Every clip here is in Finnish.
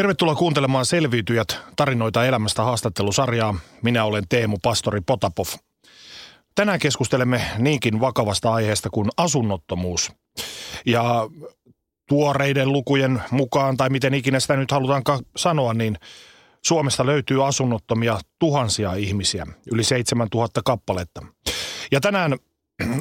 Tervetuloa kuuntelemaan Selviytyjät, tarinoita elämästä haastattelusarjaa. Minä olen Teemu Pastori Potapov. Tänään keskustelemme niinkin vakavasta aiheesta kuin asunnottomuus. Ja tuoreiden lukujen mukaan, tai miten ikinä sitä nyt halutaan sanoa, niin Suomesta löytyy asunnottomia tuhansia ihmisiä, yli 7000 kappaletta. Ja tänään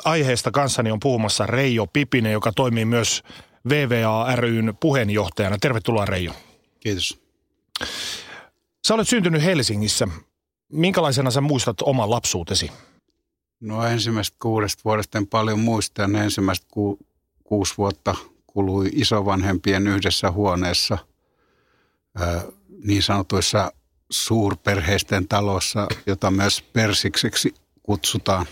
aiheesta kanssani on puhumassa Reijo Pipinen, joka toimii myös VVA ryn puheenjohtajana. Tervetuloa Reijo. Kiitos. Sä olet syntynyt Helsingissä. Minkälaisena sä muistat oman lapsuutesi? No ensimmäistä kuudesta vuodesta en paljon muista. Ne ensimmäistä ku, kuusi vuotta kului isovanhempien yhdessä huoneessa ö, niin sanotuissa suurperheisten talossa, jota myös persikseksi kutsutaan.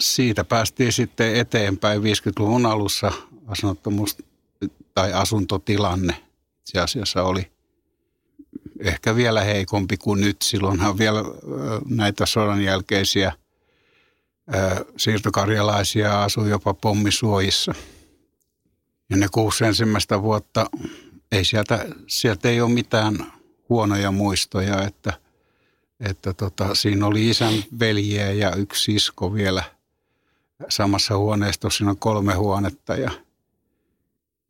Siitä päästiin sitten eteenpäin 50-luvun alussa asunnottomuus tai asuntotilanne itse asiassa oli ehkä vielä heikompi kuin nyt. Silloinhan vielä näitä sodan jälkeisiä siirtokarjalaisia asui jopa pommisuojissa. Ja ne kuusi ensimmäistä vuotta, ei sieltä, sieltä ei ole mitään huonoja muistoja, että, että tota, siinä oli isän veljeä ja yksi sisko vielä samassa huoneistossa. Siinä on kolme huonetta ja –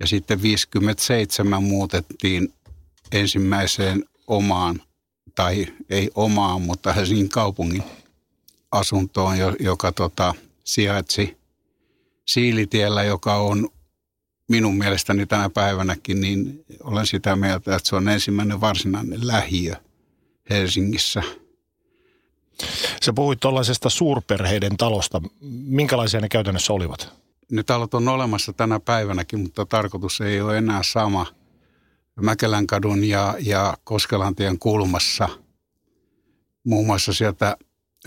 ja sitten 57 muutettiin ensimmäiseen omaan, tai ei omaan, mutta Helsingin kaupungin asuntoon, joka tota, sijaitsi Siilitiellä, joka on minun mielestäni tänä päivänäkin, niin olen sitä mieltä, että se on ensimmäinen varsinainen lähiö Helsingissä. Sä puhuit tuollaisesta suurperheiden talosta. Minkälaisia ne käytännössä olivat? Ne talot on olemassa tänä päivänäkin, mutta tarkoitus ei ole enää sama. Mäkelänkadun ja, ja Koskelantien kulmassa. Muun muassa sieltä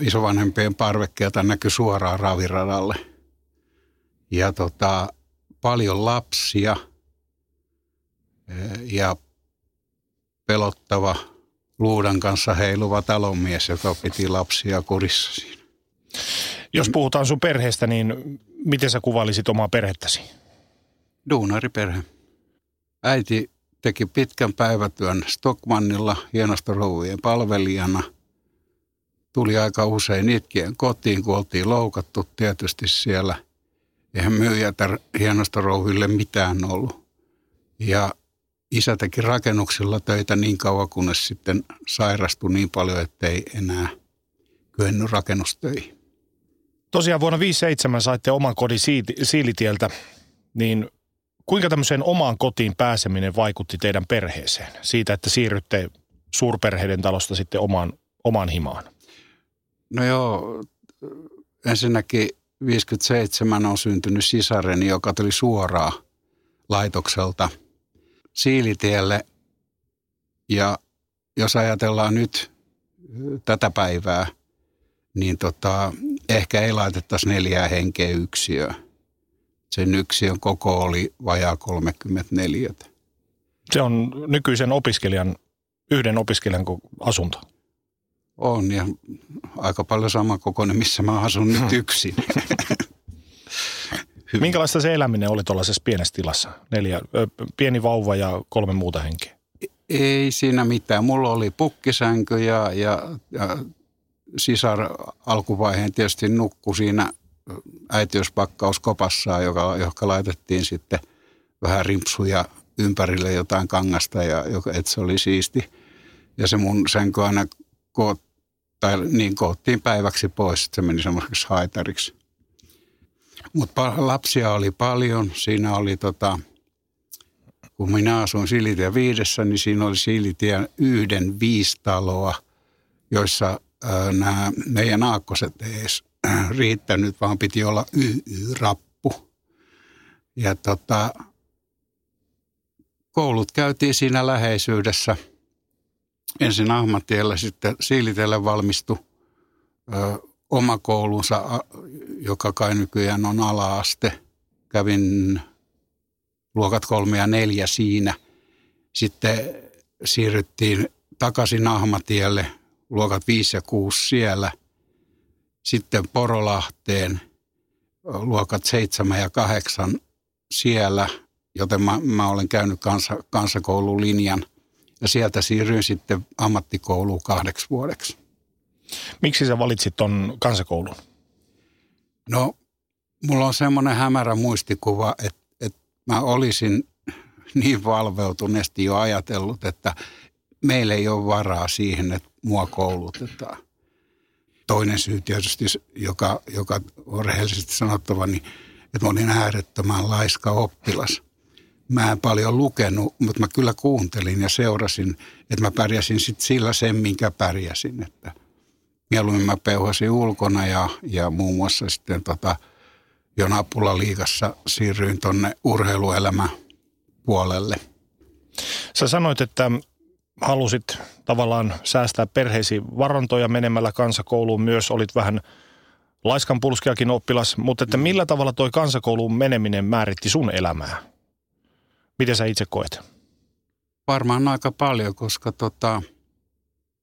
isovanhempien parvekkeelta näkyy suoraan raviradalle. Ja tota, paljon lapsia eh, ja pelottava luudan kanssa heiluva talonmies, joka piti lapsia kurissa siinä. Jos puhutaan sun perheestä, niin miten sä kuvailisit omaa perhettäsi? Duunariperhe. Äiti teki pitkän päivätyön Stockmannilla hienostarouvien palvelijana. Tuli aika usein itkien kotiin, kun oltiin loukattu tietysti siellä. Eihän myyjätä hienostarouville mitään ollut. Ja isä teki rakennuksilla töitä niin kauan, kunnes sitten sairastui niin paljon, ettei enää kyennyt rakennustöihin. Tosiaan vuonna 57 saitte oman kodin Siilitieltä, niin kuinka tämmöiseen omaan kotiin pääseminen vaikutti teidän perheeseen? Siitä, että siirrytte suurperheiden talosta sitten omaan, omaan himaan. No joo, ensinnäkin 57 on syntynyt sisareni, joka tuli suoraan laitokselta Siilitielle. Ja jos ajatellaan nyt tätä päivää, niin tota, ehkä ei laitettaisi neljää henkeä yksiöä. Sen yksiön koko oli vajaa 34. Se on nykyisen opiskelijan, yhden opiskelijan asunto. On ja aika paljon sama kokoinen, missä mä asun nyt hmm. yksin. Minkälaista se eläminen oli tuollaisessa pienessä tilassa? Neljä, pieni vauva ja kolme muuta henkeä. Ei siinä mitään. Mulla oli pukkisänky ja, ja, ja sisar alkuvaiheen tietysti nukkui siinä äitiyspakkauskopassa, joka, joka laitettiin sitten vähän rimpsuja ympärille jotain kangasta, ja, että se oli siisti. Ja se mun sänky aina koot, tai niin koottiin päiväksi pois, että se meni semmoiseksi haitariksi. Mutta lapsia oli paljon. Siinä oli tota, kun minä asuin Silitien viidessä, niin siinä oli Silitien yhden viisi taloa, joissa nämä meidän aakkoset ei edes riittänyt, vaan piti olla YY-rappu. Ja tota, koulut käytiin siinä läheisyydessä. Ensin Ahmatiellä, sitten Siilitelle valmistui ö, oma koulunsa, joka kai nykyään on ala-aste. Kävin luokat kolme ja neljä siinä. Sitten siirryttiin takaisin Ahmatielle, luokat viisi ja kuusi siellä. Sitten Porolahteen, luokat seitsemän ja kahdeksan siellä, joten mä, mä olen käynyt kansa, kansakoulun linjan. Ja sieltä siirryin sitten ammattikouluun kahdeksi vuodeksi. Miksi sä valitsit ton kansakoulun? No, mulla on semmoinen hämärä muistikuva, että, että mä olisin niin valveutuneesti jo ajatellut, että meillä ei ole varaa siihen, että koulutetaan. Toinen syy tietysti, joka, joka on rehellisesti sanottava, niin että mä olin äärettömän laiska oppilas. Mä en paljon lukenut, mutta mä kyllä kuuntelin ja seurasin, että mä pärjäsin sitten sillä sen, minkä pärjäsin. Että mieluummin mä peuhasin ulkona ja, ja muun muassa sitten tota, jo liigassa siirryin tonne urheiluelämä puolelle. Sä sanoit, että halusit tavallaan säästää perheesi varantoja menemällä kansakouluun myös, olit vähän laiskan pulskiakin oppilas, mutta että millä tavalla toi kansakouluun meneminen määritti sun elämää? Miten sä itse koet? Varmaan aika paljon, koska tota,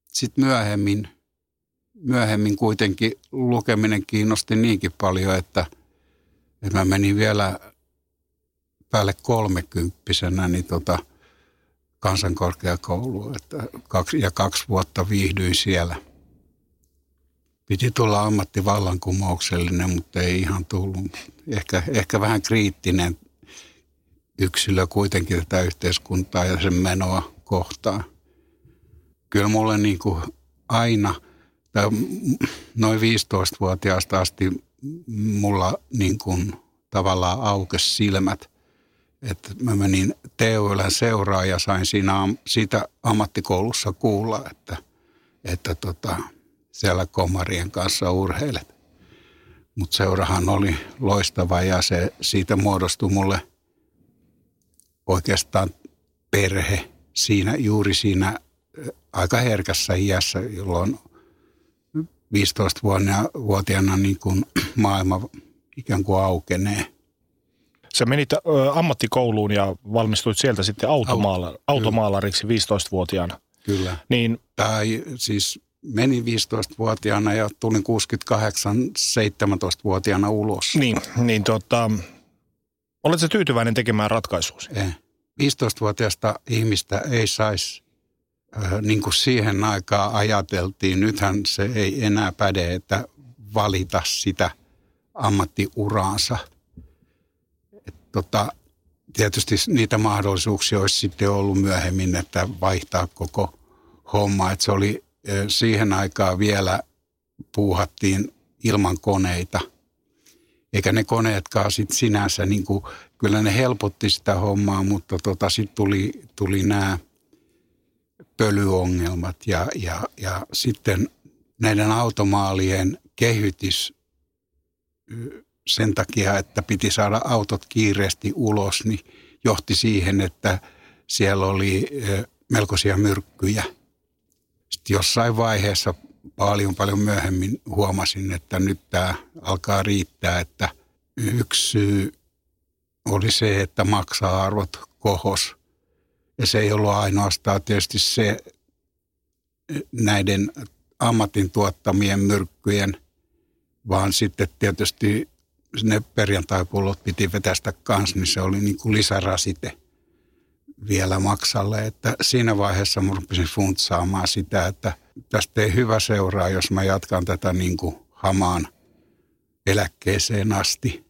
sitten myöhemmin, myöhemmin kuitenkin lukeminen kiinnosti niinkin paljon, että, että mä menin vielä päälle kolmekymppisenä niin tota, kansankorkeakouluun että kaksi, ja kaksi vuotta viihdyin siellä. Piti tulla ammattivallankumouksellinen, mutta ei ihan tullut. Ehkä, ehkä vähän kriittinen yksilö kuitenkin tätä yhteiskuntaa ja sen menoa kohtaan. Kyllä mulle niin kuin aina, tai noin 15-vuotiaasta asti mulla niin kuin tavallaan aukesi silmät – että mä menin TULn seuraan ja sain siinä siitä ammattikoulussa kuulla, että, että tota, siellä komarien kanssa urheilet. Mutta seurahan oli loistava ja se, siitä muodostui mulle oikeastaan perhe siinä, juuri siinä aika herkässä iässä, jolloin 15-vuotiaana niin kuin maailma ikään kuin aukenee – Sä menit ö, ammattikouluun ja valmistuit sieltä sitten automaala, automaalariksi 15-vuotiaana. Kyllä. Niin, tai siis meni 15-vuotiaana ja tulin 68 17-vuotiaana ulos. Niin, niin tota, oletko tyytyväinen tekemään ratkaisuusi? Ei. 15-vuotiaasta ihmistä ei saisi, äh, niin kuin siihen aikaan ajateltiin, nythän se ei enää päde, että valita sitä ammattiuraansa – tota, tietysti niitä mahdollisuuksia olisi sitten ollut myöhemmin, että vaihtaa koko homma. Että se oli siihen aikaan vielä puuhattiin ilman koneita. Eikä ne koneetkaan sitten sinänsä, niin kuin, kyllä ne helpotti sitä hommaa, mutta tota, sitten tuli, tuli nämä pölyongelmat ja, ja, ja sitten näiden automaalien kehytis sen takia, että piti saada autot kiireesti ulos, niin johti siihen, että siellä oli melkoisia myrkkyjä. Sitten jossain vaiheessa paljon paljon myöhemmin huomasin, että nyt tämä alkaa riittää, että yksi syy oli se, että maksa-arvot kohos. Ja se ei ollut ainoastaan tietysti se näiden ammatin tuottamien myrkkyjen, vaan sitten tietysti ne perjantaipullot piti vetästä kanssa, niin se oli niin kuin lisärasite vielä maksalle. Että siinä vaiheessa mä rupesin funtsaamaan sitä, että tästä ei hyvä seuraa, jos mä jatkan tätä niin kuin hamaan eläkkeeseen asti.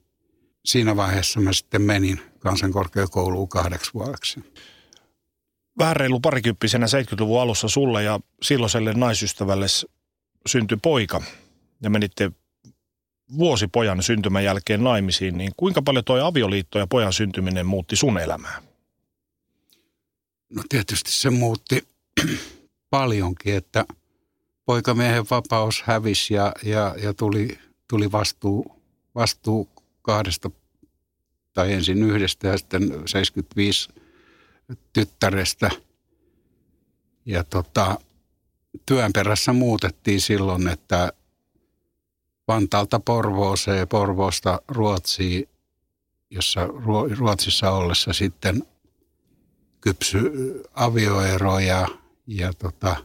Siinä vaiheessa mä sitten menin kansankorkeakouluun kahdeksi vuodeksi. Vähän reilu parikymppisenä 70-luvun alussa sulle ja silloiselle naisystävälle syntyi poika ja menitte vuosi pojan syntymän jälkeen naimisiin, niin kuinka paljon tuo avioliitto ja pojan syntyminen muutti sun elämää? No tietysti se muutti paljonkin, että poikamiehen vapaus hävisi ja, ja, ja tuli, tuli vastuu, vastuu kahdesta tai ensin yhdestä ja sitten 75 tyttärestä. Ja tota, työn perässä muutettiin silloin, että Vantaalta Porvooseen, Porvoosta Ruotsiin, jossa Ruotsissa ollessa sitten kypsy avioero ja, ja tota,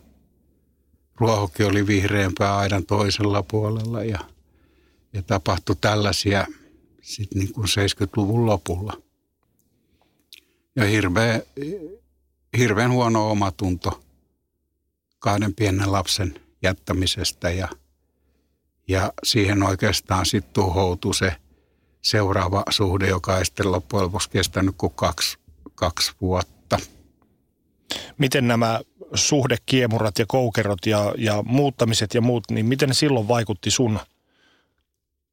ruohokin oli vihreämpää aidan toisella puolella ja, ja tapahtui tällaisia sitten niin kuin 70-luvun lopulla. Ja hirveä, hirveän huono omatunto kahden pienen lapsen jättämisestä ja, ja siihen oikeastaan sitten tuhoutui se seuraava suhde, joka ei sitten loppujen lopuksi kestänyt kuin kaksi, kaksi vuotta. Miten nämä suhdekiemurat ja koukerot ja, ja muuttamiset ja muut, niin miten ne silloin vaikutti sun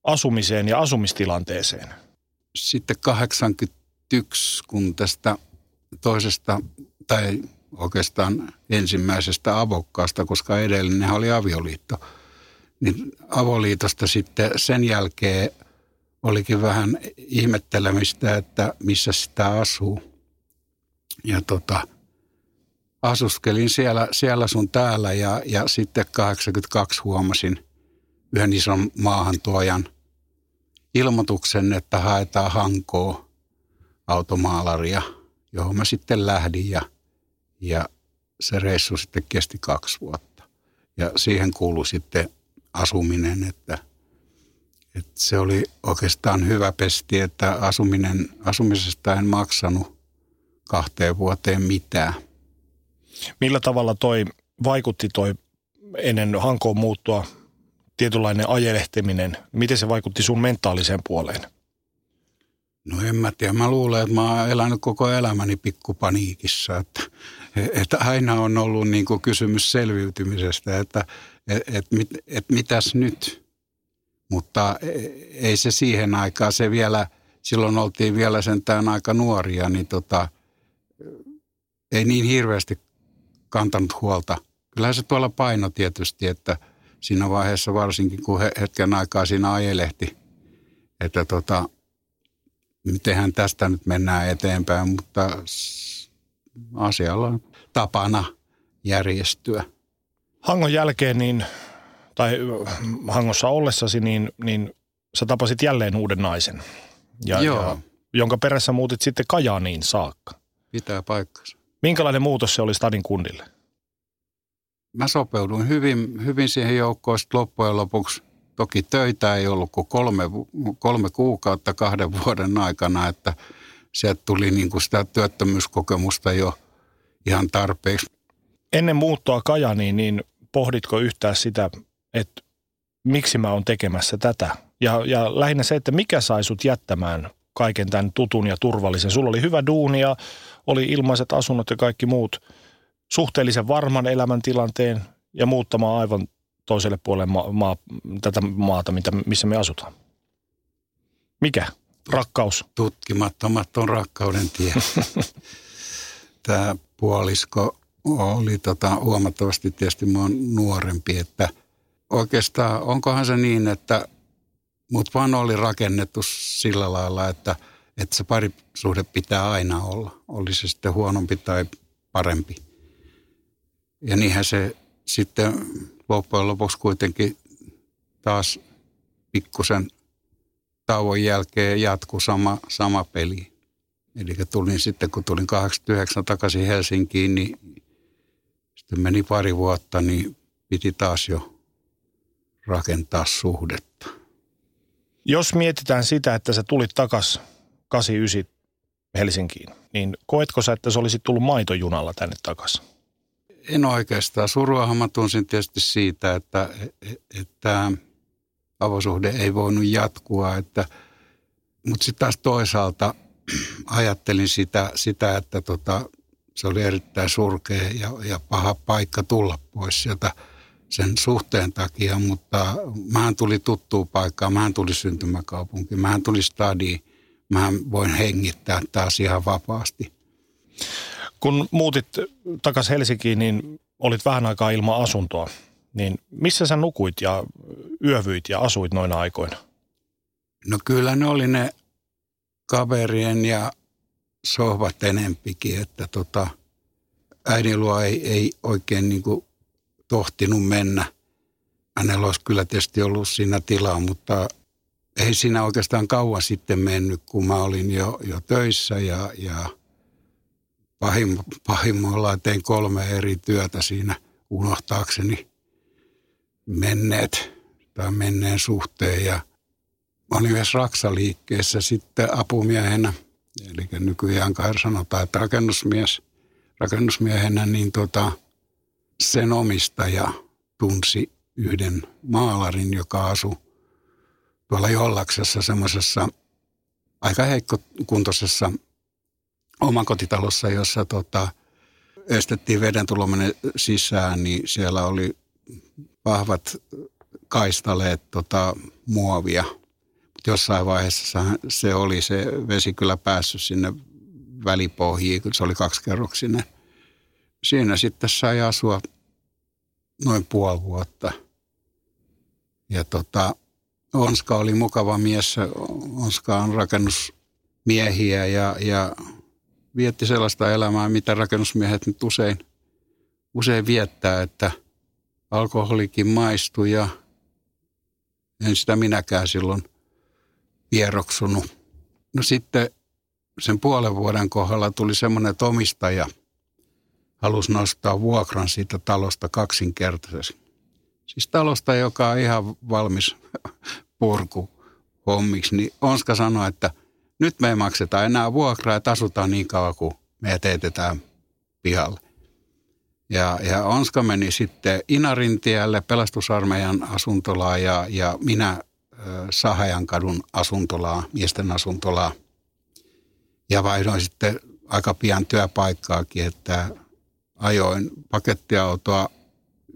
asumiseen ja asumistilanteeseen? Sitten 81, kun tästä toisesta, tai oikeastaan ensimmäisestä avokkaasta, koska edellinen oli avioliitto, niin avoliitosta sitten sen jälkeen olikin vähän ihmettelemistä, että missä sitä asuu. Ja tota, asuskelin siellä, siellä sun täällä ja, ja sitten 82 huomasin yhden ison maahantuojan ilmoituksen, että haetaan hankoa automaalaria, johon mä sitten lähdin ja, ja se reissu sitten kesti kaksi vuotta. Ja siihen kuului sitten asuminen, että, että se oli oikeastaan hyvä pesti, että asuminen, asumisesta en maksanut kahteen vuoteen mitään – Millä tavalla toi vaikutti toi ennen hankoon muuttua tietynlainen ajelehtiminen, miten se vaikutti sun mentaaliseen puoleen? No en mä tiedä. Mä luulen, että mä oon elänyt koko elämäni pikkupaniikissa. Että, että aina on ollut niin kuin kysymys selviytymisestä, että et, et, et, et mitäs nyt? Mutta ei se siihen aikaan, se vielä, silloin oltiin vielä sentään aika nuoria, niin tota, ei niin hirveästi kantanut huolta. Kyllähän se tuolla paino tietysti, että siinä vaiheessa varsinkin, kun hetken aikaa siinä ajelehti, että tota, mitenhän tästä nyt mennään eteenpäin, mutta asialla on tapana järjestyä. Hangon jälkeen, niin, tai Hangossa ollessasi, niin, niin sä tapasit jälleen uuden naisen, ja, Joo. ja, jonka perässä muutit sitten Kajaaniin saakka. Pitää paikkansa. Minkälainen muutos se oli Stadin kundille? Mä sopeuduin hyvin, hyvin siihen joukkoon loppujen lopuksi. Toki töitä ei ollut kuin kolme, kolme kuukautta kahden vuoden aikana, että sieltä tuli niin kuin sitä työttömyyskokemusta jo ihan tarpeeksi. Ennen muuttoa Kajaniin, niin pohditko yhtään sitä, että miksi mä oon tekemässä tätä? Ja, ja lähinnä se, että mikä sai sut jättämään kaiken tämän tutun ja turvallisen. Sulla oli hyvä duuni ja oli ilmaiset asunnot ja kaikki muut suhteellisen varman elämäntilanteen ja muuttamaan aivan toiselle puolelle maa, maa, tätä maata, mitä, missä me asutaan. Mikä? Rakkaus? Tutkimattomat on rakkauden tie. Tämä puolisko oli tota, huomattavasti tietysti mua nuorempi, että oikeastaan onkohan se niin, että mut vaan oli rakennettu sillä lailla, että, että se parisuhde pitää aina olla. Oli se sitten huonompi tai parempi. Ja niinhän se sitten loppujen lopuksi kuitenkin taas pikkusen tauon jälkeen jatkuu sama, sama peli. Eli tulin sitten, kun tulin 89 takaisin Helsinkiin, niin sitten meni pari vuotta, niin piti taas jo rakentaa suhdetta. Jos mietitään sitä, että sä tulit takaisin 89 Helsinkiin, niin koetko sä, että se olisi tullut maitojunalla tänne takaisin? En oikeastaan. Suruahan mä tunsin tietysti siitä, että, että avosuhde ei voinut jatkua. Että, mutta sitten taas toisaalta ajattelin sitä, sitä että tota, se oli erittäin surkea ja, ja paha paikka tulla pois sieltä sen suhteen takia, mutta mähän tuli tuttuun paikkaan, mähän tuli syntymäkaupunkiin, mähän tuli stadiin, mähän voin hengittää taas ihan vapaasti. Kun muutit takaisin Helsinkiin, niin olit vähän aikaa ilman asuntoa. Niin missä sä nukuit ja yövyit ja asuit noina aikoina? No kyllä ne oli ne kaverien ja sohvat enempikin, että tota, äidin luo ei, ei oikein niin kuin tohtinut mennä. Hänellä olisi kyllä tietysti ollut siinä tilaa, mutta ei siinä oikeastaan kauan sitten mennyt, kun mä olin jo, jo töissä ja, ja pahim, pahimmillaan tein kolme eri työtä siinä unohtaakseni menneet tai menneen suhteen ja olin myös Raksaliikkeessä sitten apumiehenä, eli nykyään kai sanotaan, että rakennusmies, rakennusmiehenä, niin tota, sen omistaja tunsi yhden maalarin, joka asui tuolla Jollaksessa semmoisessa aika heikkokuntoisessa omakotitalossa, jossa tota, estettiin veden tulominen sisään, niin siellä oli vahvat kaistaleet tota, muovia. Jossain vaiheessa se oli se vesi kyllä päässyt sinne välipohjiin, kun se oli kaksikerroksinen. Siinä sitten sai asua noin puoli vuotta. Ja tota, Onska oli mukava mies. Onska on rakennusmiehiä ja, ja vietti sellaista elämää, mitä rakennusmiehet nyt usein, usein viettää, että alkoholikin maistui ja en sitä minäkään silloin vieroksunut. No sitten sen puolen vuoden kohdalla tuli semmoinen, että omistaja halusi nostaa vuokran siitä talosta kaksinkertaisesti. Siis talosta, joka on ihan valmis purku hommiksi, niin Onska sanoi, että nyt me ei makseta enää vuokraa, että asutaan niin kauan kuin me teetetään pihalle. Ja, ja Onska meni sitten Inarintielle pelastusarmeijan asuntolaan ja, ja minä Sahajan kadun asuntolaa, miesten asuntolaa. Ja vaihdoin sitten aika pian työpaikkaakin, että ajoin pakettiautoa,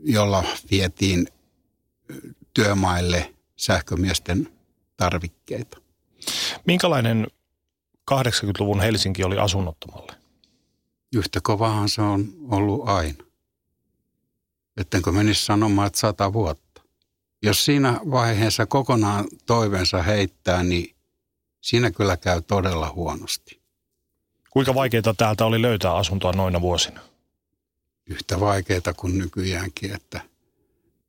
jolla vietiin työmaille sähkömiesten tarvikkeita. Minkälainen 80-luvun Helsinki oli asunnottomalle? Yhtä kovahan se on ollut aina. Ettenkö menisi sanomaan, että sata vuotta. Jos siinä vaiheessa kokonaan toivensa heittää, niin siinä kyllä käy todella huonosti. Kuinka vaikeaa täältä oli löytää asuntoa noina vuosina? Yhtä vaikeaa kuin nykyäänkin, että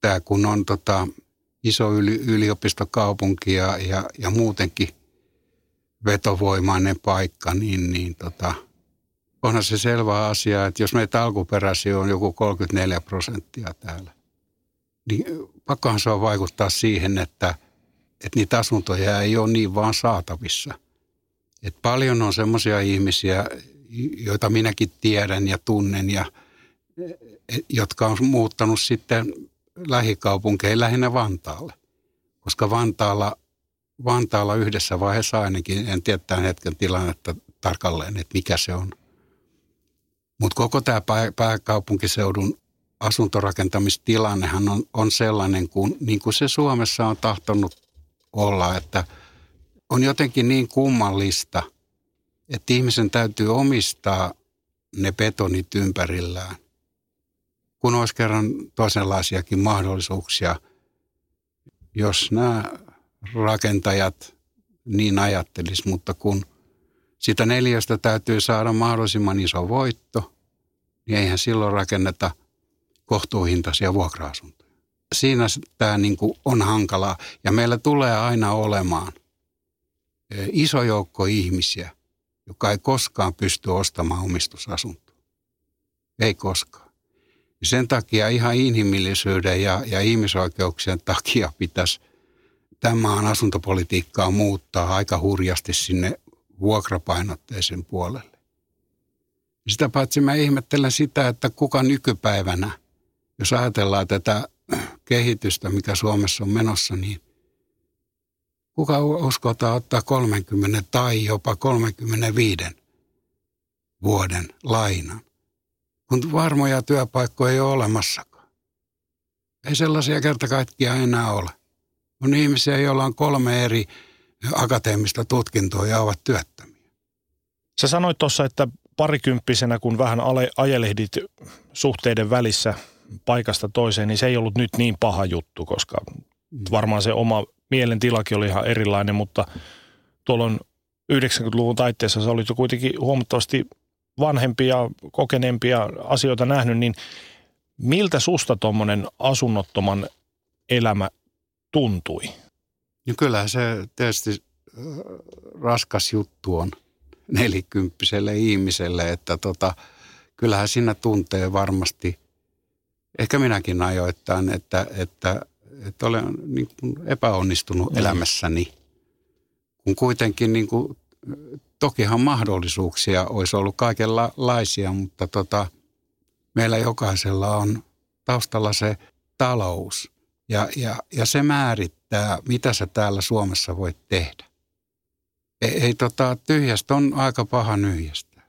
tämä kun on tota, iso yli, yliopistokaupunki ja, ja, ja muutenkin vetovoimainen paikka, niin, niin tota, onhan se selvä asia, että jos meitä alkuperäisiä on joku 34 prosenttia täällä, niin pakkohan se on vaikuttaa siihen, että, että niitä asuntoja ei ole niin vaan saatavissa. Et paljon on semmoisia ihmisiä, joita minäkin tiedän ja tunnen, ja, jotka on muuttanut sitten lähikaupunkeihin, lähinnä Vantaalle. Koska Vantaalla, Vantaalla yhdessä vaiheessa ainakin, en tiedä tämän hetken tilannetta tarkalleen, että mikä se on. Mutta koko tämä pääkaupunkiseudun asuntorakentamistilannehan on, on sellainen kuin, niin kuin se Suomessa on tahtonut olla, että on jotenkin niin kummallista, että ihmisen täytyy omistaa ne betonit ympärillään kun olisi kerran toisenlaisiakin mahdollisuuksia, jos nämä rakentajat niin ajattelis, mutta kun sitä neljästä täytyy saada mahdollisimman iso voitto, niin eihän silloin rakenneta kohtuuhintaisia vuokra-asuntoja. Siinä tämä niin kuin on hankalaa ja meillä tulee aina olemaan e, iso joukko ihmisiä, joka ei koskaan pysty ostamaan omistusasuntoa. Ei koskaan. Sen takia ihan inhimillisyyden ja, ja ihmisoikeuksien takia pitäisi tämän asuntopolitiikkaa muuttaa aika hurjasti sinne vuokrapainotteisen puolelle. Sitä paitsi mä ihmettelen sitä, että kuka nykypäivänä, jos ajatellaan tätä kehitystä, mikä Suomessa on menossa, niin kuka uskotaan ottaa 30 tai jopa 35 vuoden lainan? kun varmoja työpaikkoja ei ole olemassakaan. Ei sellaisia kerta kaikkiaan enää ole. On ihmisiä, joilla on kolme eri akateemista tutkintoa ja ovat työttömiä. Sä sanoit tuossa, että parikymppisenä, kun vähän ajelehdit suhteiden välissä paikasta toiseen, niin se ei ollut nyt niin paha juttu, koska varmaan se oma mielentilakin oli ihan erilainen, mutta tuolla on 90-luvun taitteessa sä olit jo kuitenkin huomattavasti vanhempia, kokeneempia asioita nähnyt, niin miltä susta tuommoinen asunnottoman elämä tuntui? No kyllähän se tietysti äh, raskas juttu on nelikymppiselle ihmiselle, että tota, kyllähän siinä tuntee varmasti, ehkä minäkin ajoittain, että, että, että olen niin kuin epäonnistunut mm. elämässäni. Kun kuitenkin niin kuin, tokihan mahdollisuuksia olisi ollut kaikenlaisia, mutta tota, meillä jokaisella on taustalla se talous. Ja, ja, ja se määrittää, mitä sä täällä Suomessa voit tehdä. Ei, ei tota, tyhjästä on aika paha nyhjästä.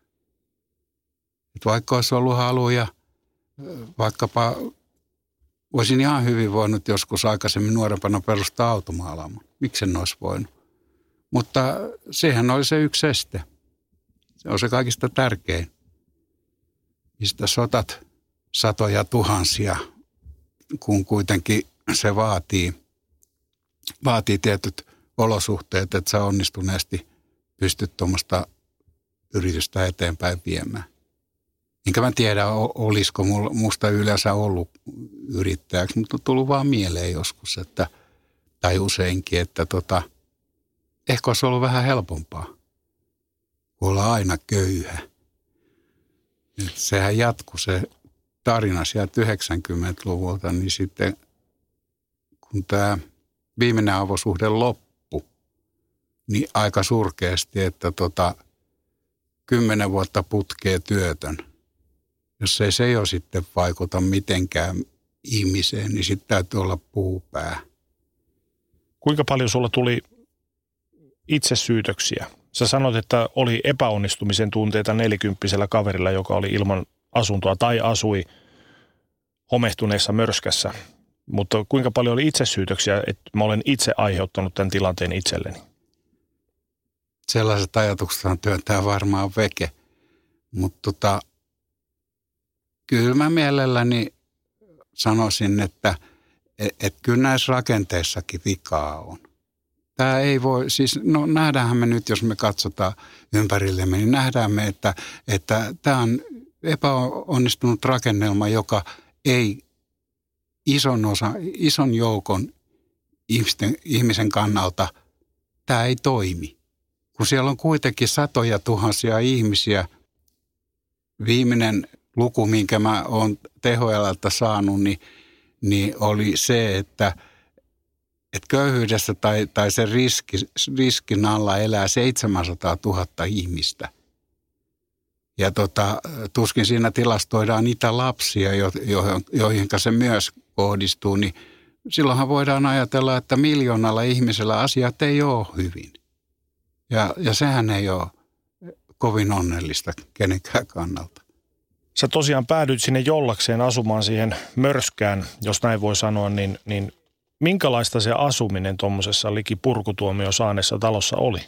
Et vaikka olisi ollut haluja, vaikkapa voisin ihan hyvin voinut joskus aikaisemmin nuorempana perustaa automaalaman. Miksi en olisi voinut? Mutta sehän oli se yksi este. Se on se kaikista tärkein. Mistä sotat satoja tuhansia, kun kuitenkin se vaatii, vaatii tietyt olosuhteet, että sä onnistuneesti pystyt tuommoista yritystä eteenpäin viemään. Enkä mä tiedä, olisiko musta yleensä ollut yrittäjäksi, mutta on tullut vaan mieleen joskus, että, tai useinkin, että tota, ehkä olisi ollut vähän helpompaa olla aina köyhä. Et sehän jatkuu se tarina sieltä 90-luvulta, niin sitten kun tämä viimeinen avosuhde loppu, niin aika surkeasti, että tota, kymmenen vuotta putkee työtön. Jos ei se jo sitten vaikuta mitenkään ihmiseen, niin sitten täytyy olla puupää. Kuinka paljon sulla tuli itsesyytöksiä? Sä sanoit, että oli epäonnistumisen tunteita nelikymppisellä kaverilla, joka oli ilman asuntoa tai asui homehtuneessa mörskässä. Mutta kuinka paljon oli itsesyytöksiä, että mä olen itse aiheuttanut tämän tilanteen itselleni? Sellaiset ajatukset työntää varmaan veke. Mutta tota, kyllä mä mielelläni sanoisin, että et, et kyllä näissä rakenteissakin vikaa on. Tämä ei voi, siis no nähdäänhän me nyt, jos me katsotaan ympärillemme, niin nähdään me, että, että tämä on epäonnistunut rakennelma, joka ei ison, osa, ison joukon ihmisten, ihmisen kannalta, tämä ei toimi. Kun siellä on kuitenkin satoja tuhansia ihmisiä, viimeinen luku, minkä mä oon THLltä saanut, niin, niin oli se, että, että köyhyydessä tai, tai sen riski, riskin alla elää 700 000 ihmistä. Ja tota, tuskin siinä tilastoidaan niitä lapsia, jo, joihin se myös kohdistuu, niin silloinhan voidaan ajatella, että miljoonalla ihmisellä asiat ei ole hyvin. Ja, ja sehän ei ole kovin onnellista kenenkään kannalta. Sä tosiaan päädyit sinne jollakseen asumaan siihen mörskään, jos näin voi sanoa, niin, niin minkälaista se asuminen tuommoisessa liki purkutuomio saaneessa talossa oli?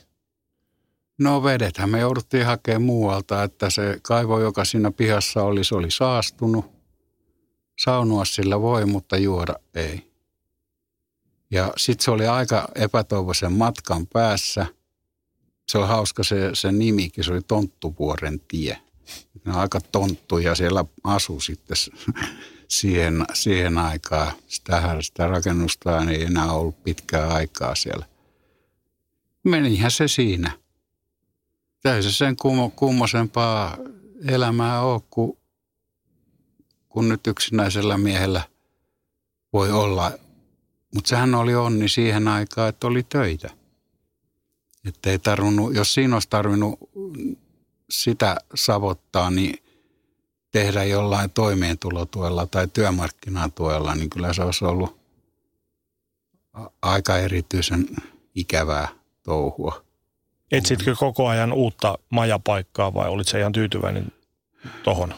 No vedethän me jouduttiin hakemaan muualta, että se kaivo, joka siinä pihassa oli, se oli saastunut. Saunua sillä voi, mutta juoda ei. Ja sitten se oli aika epätoivoisen matkan päässä. Se oli hauska se, se nimikin, se oli Tonttuvuoren tie. Ne on aika tonttu ja siellä asui sitten siihen, siihen aikaan. Sitä, sitä rakennusta ei enää ollut pitkää aikaa siellä. Menihän se siinä se sen kummo, kummosempaa elämää ole, kuin, kun nyt yksinäisellä miehellä voi olla. Mutta sehän oli onni siihen aikaan, että oli töitä. Että ei tarvinnut, jos siinä olisi tarvinnut sitä savottaa, niin tehdä jollain toimeentulotuella tai työmarkkinatuella, niin kyllä se olisi ollut aika erityisen ikävää touhua. Etsitkö koko ajan uutta majapaikkaa vai olit se ihan tyytyväinen tohon?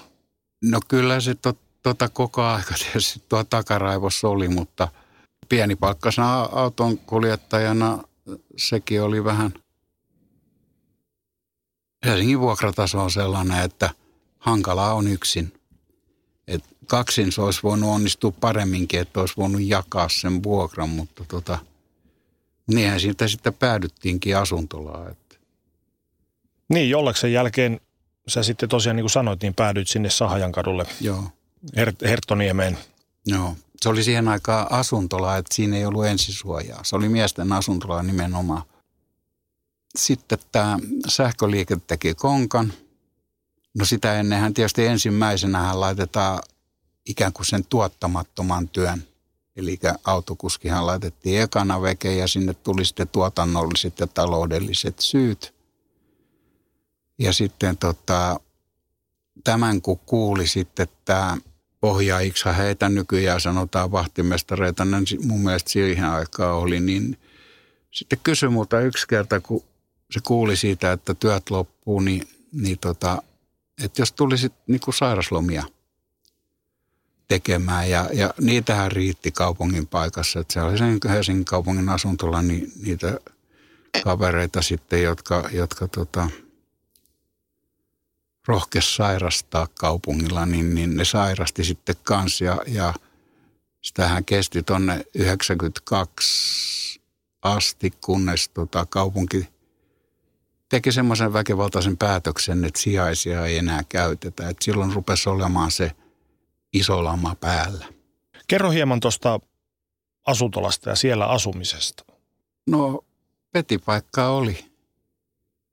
No kyllä se to, tota koko aika tietysti tuo takaraivossa oli, mutta pienipalkkaisena auton kuljettajana sekin oli vähän, Helsingin vuokrataso on sellainen, että hankalaa on yksin. Et kaksin se olisi voinut onnistua paremminkin, että olisi voinut jakaa sen vuokran, mutta tota, niinhän siitä sitten päädyttiinkin asuntolaan. Että Niin, Jolleksen jälkeen sä sitten tosiaan, niin kuin sanoit, niin päädyit sinne Sahajankadulle Joo. Her- Herttoniemeen. Joo. Se oli siihen aikaan asuntola, että siinä ei ollut ensisuojaa. Se oli miesten asuntola nimenomaan. Sitten tämä sähköliike teki konkan. No sitä ennenhän tietysti ensimmäisenä laitetaan ikään kuin sen tuottamattoman työn. Eli autokuskihan laitettiin ekana veke ja sinne tuli sitten tuotannolliset ja taloudelliset syyt. Ja sitten tota, tämän kun kuuli sitten tämä pohjaiksa heitä nykyään sanotaan vahtimestareita, niin mun mielestä siihen aikaan oli, niin sitten kysyi multa yksi kerta, kun se kuuli siitä, että työt loppuu, niin, niin tota, että jos tulisit niin kuin sairaslomia tekemään ja, ja niitähän riitti kaupungin paikassa, että se oli sen Helsingin kaupungin asuntolla niin, niitä kavereita sitten, jotka, jotka tota, rohkes sairastaa kaupungilla, niin, niin ne sairasti sitten kans ja, ja sitähän kesti tonne 92 asti, kunnes tota kaupunki teki semmoisen väkivaltaisen päätöksen, että sijaisia ei enää käytetä. Et silloin rupesi olemaan se iso lama päällä. Kerro hieman tuosta asuntolasta ja siellä asumisesta. No, petipaikka oli.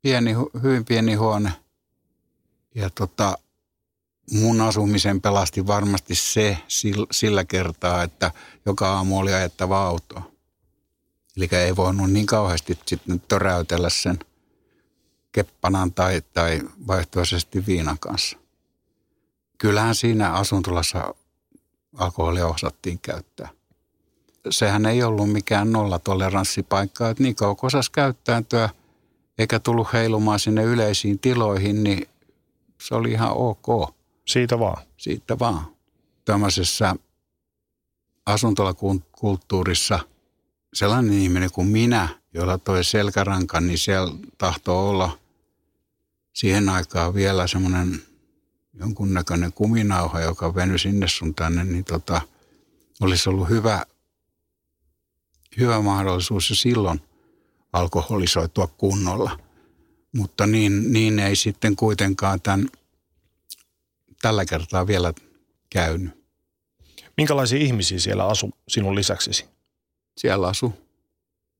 Pieni, hyvin pieni huone – ja tota, mun asumisen pelasti varmasti se sillä kertaa, että joka aamu oli ajettava auto. Eli ei voinut niin kauheasti sitten töräytellä sen keppanan tai, tai vaihtoehtoisesti viinan kanssa. Kyllähän siinä asuntolassa alkoholia osattiin käyttää. Sehän ei ollut mikään nollatoleranssipaikka, että niin kauan osasi käyttäytyä eikä tullut heilumaan sinne yleisiin tiloihin, niin se oli ihan ok. Siitä vaan? Siitä vaan. Tämmöisessä asuntolakulttuurissa sellainen ihminen kuin minä, jolla toi selkärankan, niin siellä tahtoo olla siihen aikaan vielä semmoinen jonkunnäköinen kuminauha, joka venyi sinne sun tänne, niin tota, olisi ollut hyvä, hyvä mahdollisuus jo silloin alkoholisoitua kunnolla – mutta niin, niin ei sitten kuitenkaan tämän, tällä kertaa vielä käynyt. Minkälaisia ihmisiä siellä asu sinun lisäksesi? Siellä asu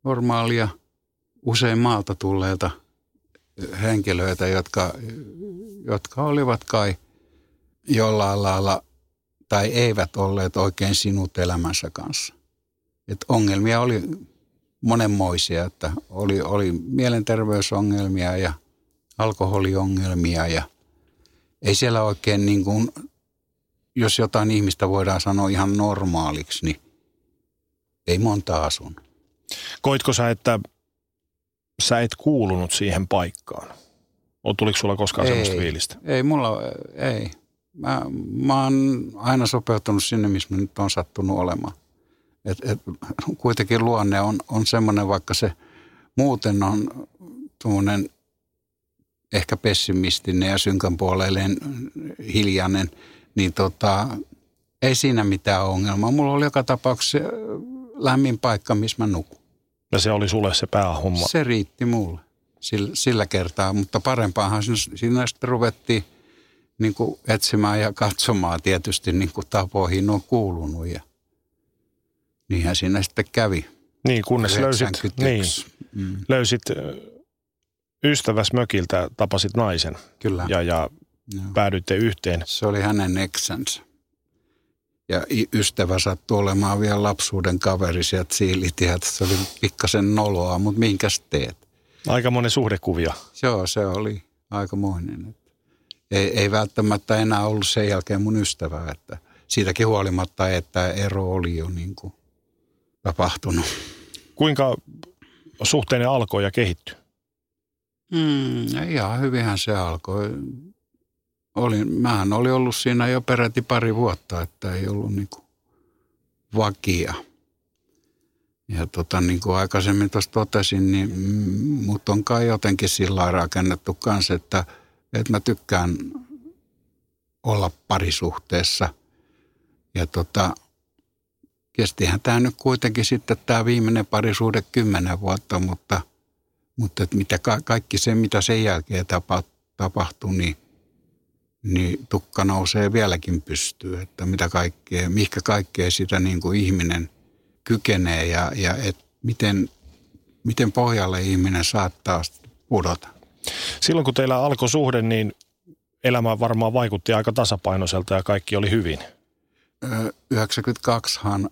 normaalia, usein maalta tulleita henkilöitä, jotka, jotka olivat kai jollain lailla tai eivät olleet oikein sinut elämänsä kanssa. Et ongelmia oli monenmoisia, että oli, oli mielenterveysongelmia ja alkoholiongelmia ja ei siellä oikein niin kuin, jos jotain ihmistä voidaan sanoa ihan normaaliksi, niin ei monta asun. Koitko sä, että sä et kuulunut siihen paikkaan? O, tuliko sulla koskaan ei, sellaista fiilistä? Ei, mulla ei. Mä, mä oon aina sopeutunut sinne, missä mä nyt on sattunut olemaan. Et, et, kuitenkin luonne on, on semmoinen, vaikka se muuten on tuommoinen ehkä pessimistinen ja synkän puolelleen hiljainen, niin tota, ei siinä mitään ongelmaa. Mulla oli joka tapauksessa lämmin paikka, missä mä nukun. Ja se oli sulle se päähomma? Se riitti mulle sillä, sillä kertaa, mutta parempaahan siinä, siinä sitten ruvettiin niin kuin etsimään ja katsomaan tietysti niin kuin tapoihin on kuulunut. Ja Niinhän siinä sitten kävi. Niin, kunnes löysit, niin, mm. löysit ystäväs mökiltä, tapasit naisen. Kyllä. Ja, ja päädyitte yhteen. Se oli hänen eksänsä. Ja ystävä sattui olemaan vielä lapsuuden kaveri sieltä siilitieltä. Se oli pikkasen noloa, mutta minkäs teet? Aika monen suhdekuvia. Joo, se oli aikamoinen. Ei, ei välttämättä enää ollut sen jälkeen mun ystävä, että siitäkin huolimatta, että ero oli jo niin kuin tapahtunut. Kuinka suhteinen alkoi ja kehittyi? Mm, ihan hyvinhän se alkoi. Olin, mähän oli ollut siinä jo peräti pari vuotta, että ei ollut niin kuin vakia. Ja tota, niin kuin aikaisemmin tuossa totesin, niin mut on kai jotenkin sillä rakennettu kanssa, että, että mä tykkään olla parisuhteessa. Ja tota, kestihän tämä nyt kuitenkin sitten tämä viimeinen parisuhde kymmenen vuotta, mutta Mutta että mitä, kaikki se, mitä sen jälkeen tapa, tapahtui, niin, niin tukka nousee vieläkin pystyy. Että mitä kaikkea, mihinkä kaikkea sitä niin kuin ihminen kykenee ja, ja et miten, miten pohjalle ihminen saattaa pudota. Silloin kun teillä alkoi suhde, niin elämä varmaan vaikutti aika tasapainoiselta ja kaikki oli hyvin. 92han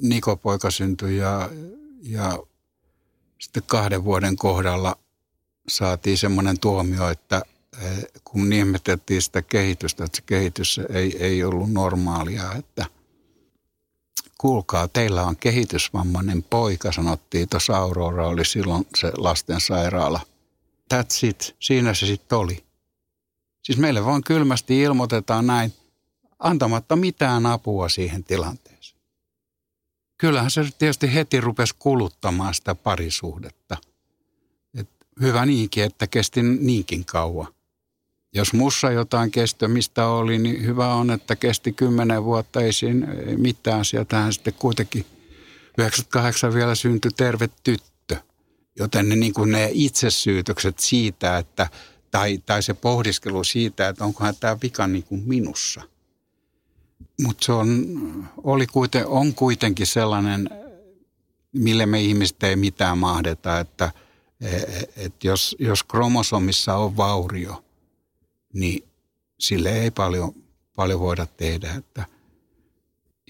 Niko poika syntyi ja, ja sitten kahden vuoden kohdalla saatiin semmoinen tuomio, että kun ihmeteltiin sitä kehitystä, että se kehitys ei, ei ollut normaalia, että kuulkaa, teillä on kehitysvammainen poika, sanottiin tuossa Aurora oli silloin se lastensairaala. That's it, siinä se sitten oli. Siis meille vaan kylmästi ilmoitetaan näin, antamatta mitään apua siihen tilanteeseen. Kyllähän se tietysti heti rupesi kuluttamaan sitä parisuhdetta. Et hyvä niinkin, että kesti niinkin kauan. Jos mussa jotain kestämistä oli, niin hyvä on, että kesti kymmenen vuotta, ei siinä mitään. Sieltähän sitten kuitenkin 98 vielä syntyi terve tyttö. Joten ne, niin kuin ne itsesyytökset siitä, että, tai, tai se pohdiskelu siitä, että onkohan tämä vika niin kuin minussa. Mutta se on, oli kuiten, on kuitenkin sellainen, mille me ihmiset ei mitään mahdeta, että et jos, jos kromosomissa on vaurio, niin sille ei paljon, paljon voida tehdä. Että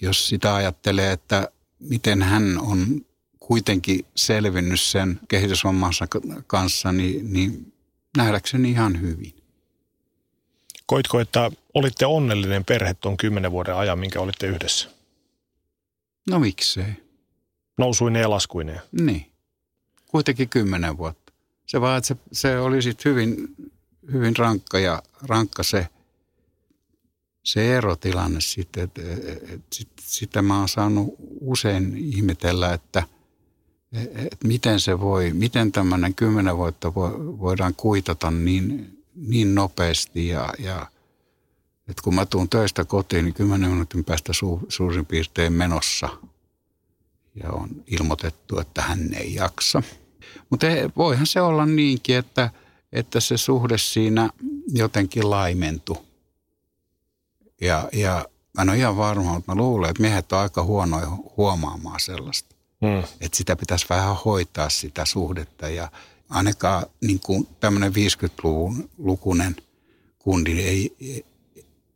jos sitä ajattelee, että miten hän on kuitenkin selvinnyt sen kehitysvammansa kanssa, niin, niin nähdäkseni ihan hyvin. Koitko, että olitte onnellinen perhe tuon kymmenen vuoden ajan, minkä olitte yhdessä? No miksei. Nousuineen ja laskuineen. Niin. Kuitenkin kymmenen vuotta. Se vaan, että se, se oli sitten hyvin, hyvin rankka ja rankka se, se erotilanne sitten. Että, että sit, sitä mä oon saanut usein ihmetellä, että, että miten se voi, miten tämmöinen kymmenen vuotta voidaan kuitata niin niin nopeasti ja, ja että kun mä tuun töistä kotiin, niin kymmenen minuutin päästä su, suurin piirtein menossa ja on ilmoitettu, että hän ei jaksa. Mutta voihan se olla niinkin, että, että se suhde siinä jotenkin laimentu. Ja, ja mä en ole ihan varma, mutta mä luulen, että miehet on aika huonoja huomaamaan sellaista. Hmm. Että sitä pitäisi vähän hoitaa sitä suhdetta ja – ainakaan niin kuin tämmöinen 50-luvun lukunen kundi ei,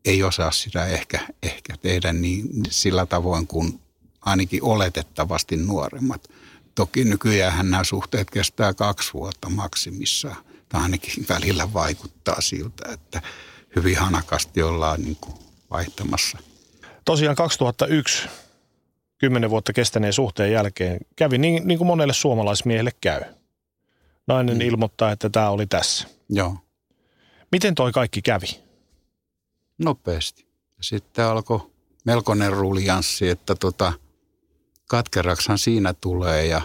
ei osaa sitä ehkä, ehkä tehdä niin sillä tavoin kuin ainakin oletettavasti nuoremmat. Toki nykyään nämä suhteet kestää kaksi vuotta maksimissaan. Tai ainakin välillä vaikuttaa siltä, että hyvin hanakasti ollaan niin kuin vaihtamassa. Tosiaan 2001, kymmenen vuotta kestäneen suhteen jälkeen, kävi niin, niin kuin monelle suomalaismiehelle käy – nainen mm. ilmoittaa, että tämä oli tässä. Joo. Miten toi kaikki kävi? Nopeasti. Sitten alkoi melkoinen rulianssi, että tota, katkeraksan siinä tulee ja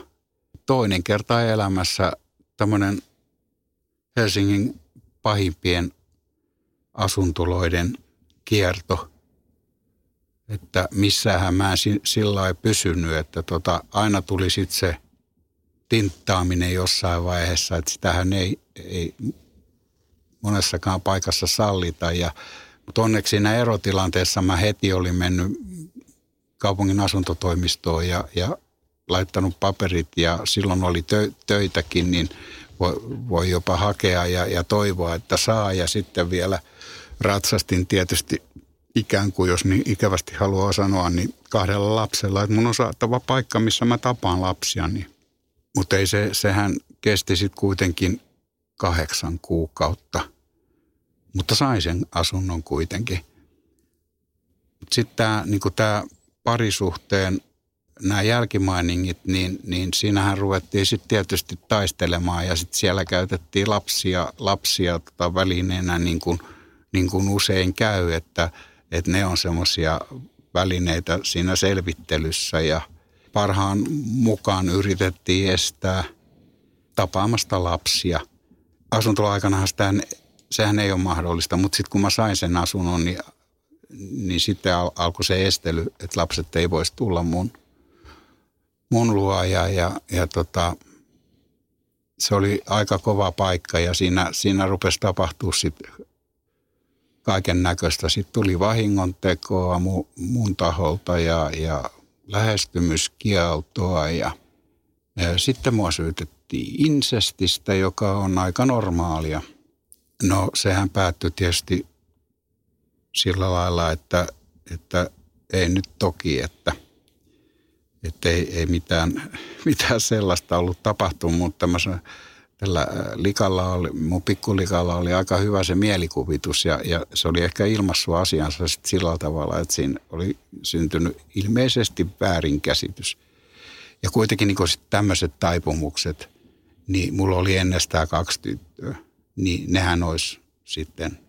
toinen kerta elämässä tämmöinen Helsingin pahimpien asuntoloiden kierto, että missähän mä en sillä ei pysynyt, että tota, aina tuli sitten se – tinttaaminen jossain vaiheessa, että sitähän ei, ei monessakaan paikassa sallita. Ja, mutta onneksi siinä erotilanteessa mä heti olin mennyt kaupungin asuntotoimistoon ja, ja laittanut paperit ja silloin oli tö, töitäkin, niin voi, voi jopa hakea ja, ja toivoa, että saa. Ja sitten vielä ratsastin tietysti ikään kuin, jos niin ikävästi haluaa sanoa, niin kahdella lapsella, että mun on saatava paikka, missä mä tapaan lapsia, niin mutta se, sehän kesti sitten kuitenkin kahdeksan kuukautta. Mutta sain sen asunnon kuitenkin. Sitten tämä niin parisuhteen nämä jälkimainingit, niin, niin siinähän ruvettiin sitten tietysti taistelemaan ja sitten siellä käytettiin lapsia, lapsia tota välineenä niin kuin, niin kuin usein käy, että, että ne on semmoisia välineitä siinä selvittelyssä ja – parhaan mukaan yritettiin estää tapaamasta lapsia. Asuntolaikanahan sitä, sehän ei ole mahdollista, mutta sitten kun mä sain sen asunnon, niin, niin sitten al- alkoi se estely, että lapset ei voisi tulla mun, mun luo ja, ja, ja tota, se oli aika kova paikka ja siinä, siinä rupesi tapahtua sitten kaiken näköistä. Sitten tuli vahingontekoa mu, mun taholta ja, ja lähestymiskieltoa ja, ja sitten mua syytettiin insestistä, joka on aika normaalia. No sehän päättyi tietysti sillä lailla, että, että ei nyt toki, että, että ei, ei mitään, mitään sellaista ollut tapahtunut, mutta tällä likalla oli, mun pikkulikalla oli aika hyvä se mielikuvitus ja, ja se oli ehkä ilmassut asiansa sit sillä tavalla, että siinä oli syntynyt ilmeisesti väärinkäsitys. Ja kuitenkin niin tämmöiset taipumukset, niin mulla oli ennestään kaksi tyttöä, niin nehän olisi sitten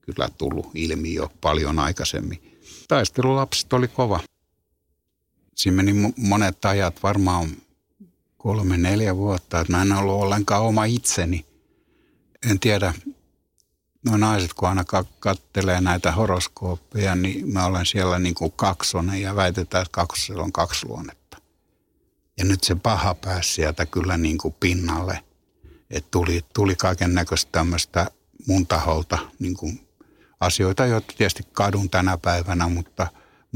kyllä tullut ilmi jo paljon aikaisemmin. Taistelulapset oli kova. Siinä meni monet ajat, varmaan kolme, neljä vuotta, että mä en ollut ollenkaan oma itseni. En tiedä, no naiset kun aina kattelee näitä horoskooppeja, niin mä olen siellä niin kuin kaksonen ja väitetään, että kaksosella on kaksi luonnetta. Ja nyt se paha pääsi sieltä kyllä niin kuin pinnalle. Että tuli, tuli kaiken näköistä tämmöistä mun taholta niin kuin asioita, joita tietysti kadun tänä päivänä, mutta,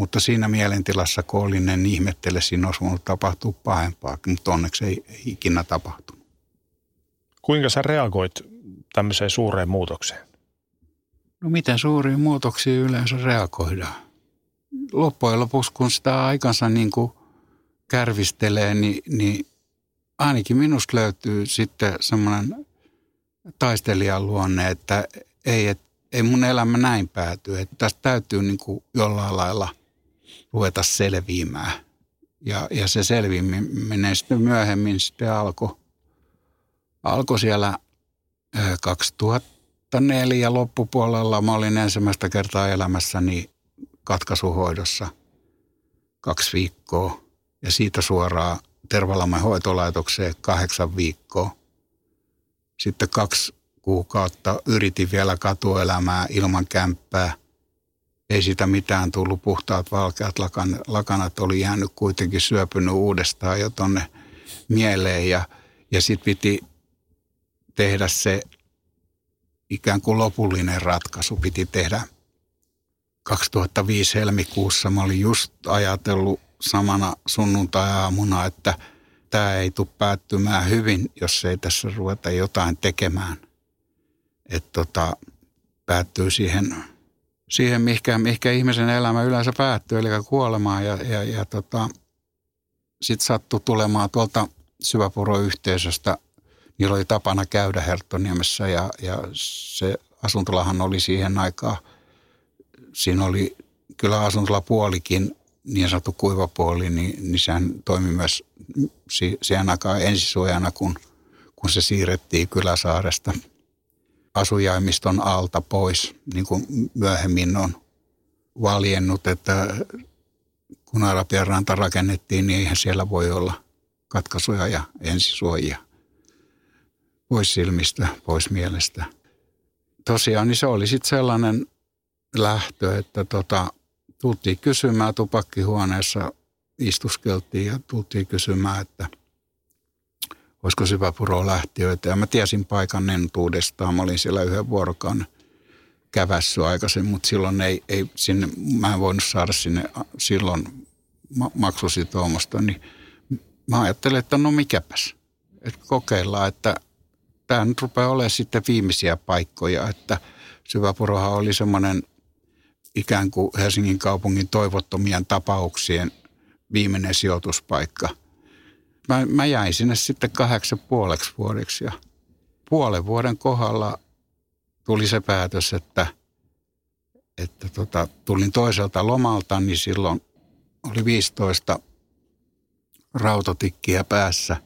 mutta siinä mielentilassa, kun olin, en ihmettele, siinä olisi voinut tapahtua pahempaa, mutta onneksi ei, ei ikinä tapahtunut. Kuinka sä reagoit tämmöiseen suureen muutokseen? No miten suuriin muutoksiin yleensä reagoidaan? Loppujen lopuksi, kun sitä aikansa niin kuin kärvistelee, niin, niin ainakin minusta löytyy sitten semmoinen taistelijan luonne, että ei, että ei mun elämä näin pääty. Että tästä täytyy niin kuin jollain lailla ruveta selviämään. Ja, ja se selviäminen sitten myöhemmin sitten alkoi alko siellä 2004 loppupuolella. Mä olin ensimmäistä kertaa elämässäni katkaisuhoidossa kaksi viikkoa ja siitä suoraan Tervalamman hoitolaitokseen kahdeksan viikkoa. Sitten kaksi kuukautta yritin vielä katuelämää ilman kämppää. Ei sitä mitään tullut, puhtaat valkeat lakan, lakanat oli jäänyt kuitenkin syöpynyt uudestaan jo tonne mieleen ja, ja sitten piti tehdä se ikään kuin lopullinen ratkaisu. Piti tehdä 2005 helmikuussa. Mä olin just ajatellut samana sunnuntai-aamuna, että tämä ei tule päättymään hyvin, jos ei tässä ruveta jotain tekemään – että tota, päättyy siihen, siihen mihinkä, mihinkä ihmisen elämä yleensä päättyy, eli kuolemaan. Ja, ja, ja tota, sitten sattui tulemaan tuolta syväpuroyhteisöstä, niillä oli tapana käydä Herttoniemessä ja, ja se asuntolahan oli siihen aikaan, siinä oli kyllä asuntolapuolikin, niin sanottu kuivapuoli, niin, niin sehän toimi myös siihen aikaan ensisuojana, kun, kun se siirrettiin Kyläsaaresta – asujaimiston alta pois, niin kuin myöhemmin on valjennut, että kun Arabian ranta rakennettiin, niin eihän siellä voi olla katkaisuja ja ensisuojia pois silmistä, pois mielestä. Tosiaan niin se oli sitten sellainen lähtö, että tota, tultiin kysymään tupakkihuoneessa, istuskeltiin ja tultiin kysymään, että – olisiko syväpuro lähtiöitä. Ja mä tiesin paikan entuudestaan. Mä olin siellä yhden vuorokauden kävässy aikaisemmin, mutta silloin ei, ei sinne, mä en voinut saada sinne silloin maksusitoumusta, niin mä ajattelin, että no mikäpäs, että kokeillaan, että tämä nyt rupeaa olemaan sitten viimeisiä paikkoja, että Syväpurohan oli semmoinen ikään kuin Helsingin kaupungin toivottomien tapauksien viimeinen sijoituspaikka – mä, mä jäin sinne sitten kahdeksan puoleksi vuodeksi ja puolen vuoden kohdalla tuli se päätös, että, että tota, tulin toiselta lomalta, niin silloin oli 15 rautatikkiä päässä.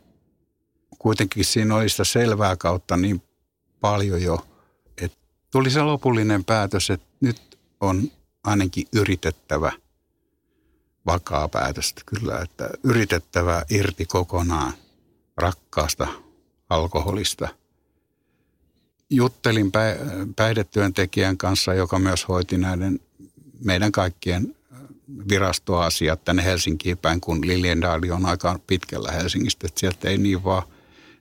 Kuitenkin siinä oli sitä selvää kautta niin paljon jo, että tuli se lopullinen päätös, että nyt on ainakin yritettävä – vakaa päätöstä kyllä, että yritettävä irti kokonaan rakkaasta alkoholista. Juttelin päihdetyöntekijän kanssa, joka myös hoiti näiden meidän kaikkien virastoasiat tänne Helsinkiin päin, kun Liliendaali on aika pitkällä Helsingistä, että sieltä ei niin vaan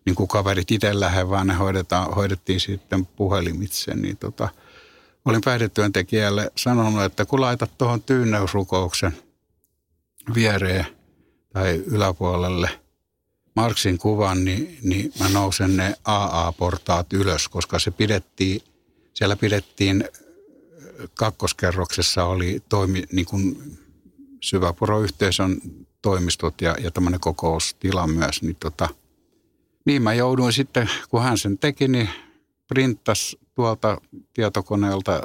niin kuin kaverit itse lähde, vaan ne hoidetaan, hoidettiin sitten puhelimitse. Niin tota, olin päihdetyöntekijälle sanonut, että kun laitat tuohon tyynneysrukouksen viereen tai yläpuolelle Marksin kuvan, niin, niin mä nousen ne AA-portaat ylös, koska se pidettiin, siellä pidettiin kakkoskerroksessa oli toimi, niin kuin Syväpuro-yhteisön toimistot ja, ja tämmöinen kokoustila myös, niin tota, niin mä jouduin sitten, kun hän sen teki, niin printtas tuolta tietokoneelta,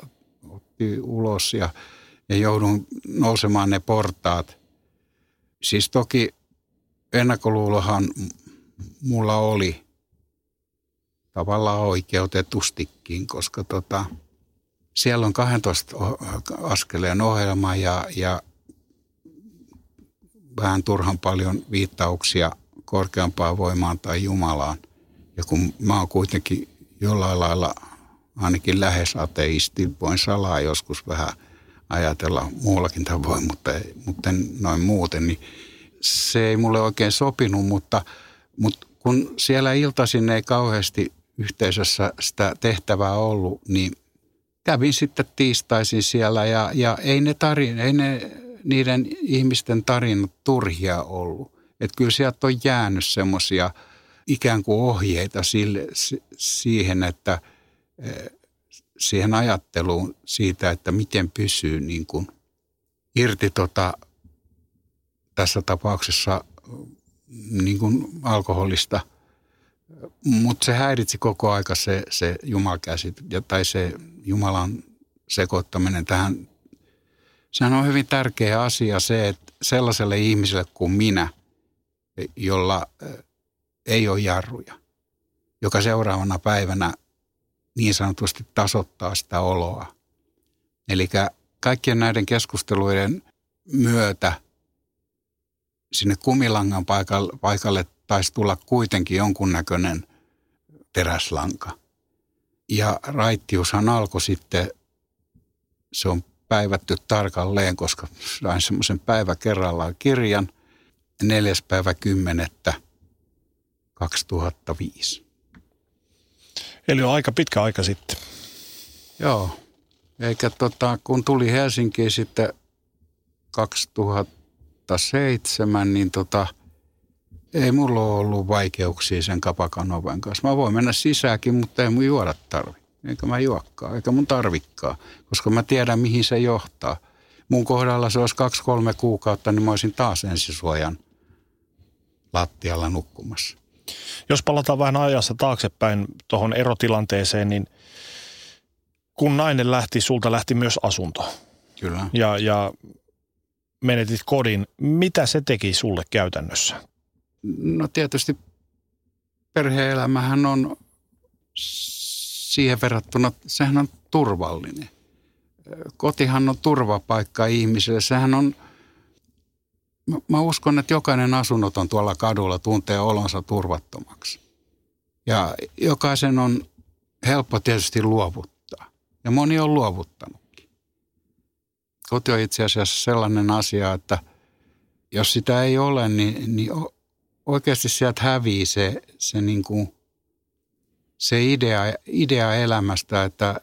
otti ulos ja, ja joudun nousemaan ne portaat. Siis toki ennakkoluulohan mulla oli tavallaan oikeutetustikin, koska tota, siellä on 12 askeleen ohjelma ja, ja vähän turhan paljon viittauksia korkeampaan voimaan tai Jumalaan. Ja kun mä oon kuitenkin jollain lailla ainakin lähes ateisti, voin salaa joskus vähän ajatella muullakin tavoin, mutta, mutta noin muuten, niin se ei mulle oikein sopinut, mutta, mutta kun siellä iltaisin ei kauheasti yhteisössä sitä tehtävää ollut, niin kävin sitten tiistaisin siellä ja, ja ei, ne tarin, ei ne niiden ihmisten tarinat turhia ollut. Että kyllä sieltä on jäänyt semmoisia ikään kuin ohjeita sille, siihen, että eh, siihen ajatteluun siitä, että miten pysyy niin kuin irti tota, tässä tapauksessa niin kuin alkoholista. Mutta se häiritsi koko aika se, se jumalkäsit, tai se Jumalan sekoittaminen tähän. Sehän on hyvin tärkeä asia se, että sellaiselle ihmiselle kuin minä, jolla ei ole jarruja, joka seuraavana päivänä niin sanotusti tasoittaa sitä oloa. Eli kaikkien näiden keskusteluiden myötä sinne kumilangan paikalle, paikalle taisi tulla kuitenkin jonkunnäköinen teräslanka. Ja raittiushan alkoi sitten, se on päivätty tarkalleen, koska sain semmoisen päivä kerrallaan kirjan, neljäs päivä kymmenettä 2005. Eli on aika pitkä aika sitten. Joo, eikä tota, kun tuli Helsinkiin sitten 2007, niin tota, ei mulla ollut vaikeuksia sen kapakan oven kanssa. Mä voin mennä sisäänkin, mutta ei mun juoda tarvi. Eikä mä juokkaa, eikä mun tarvikkaa, koska mä tiedän mihin se johtaa. Mun kohdalla se olisi kaksi-kolme kuukautta, niin mä olisin taas ensisuojan lattialla nukkumassa. Jos palataan vähän ajassa taaksepäin tuohon erotilanteeseen, niin kun nainen lähti, sulta lähti myös asunto. Kyllä. Ja, ja menetit kodin. Mitä se teki sulle käytännössä? No tietysti perheelämähän on siihen verrattuna, sehän on turvallinen. Kotihan on turvapaikka ihmiselle. Sehän on, mä uskon, että jokainen asunnoton tuolla kadulla tuntee olonsa turvattomaksi. Ja jokaisen on helppo tietysti luovuttaa. Ja moni on luovuttanutkin. Koti on itse asiassa sellainen asia, että jos sitä ei ole, niin, niin oikeasti sieltä hävii se, se, niin kuin, se idea, idea elämästä, että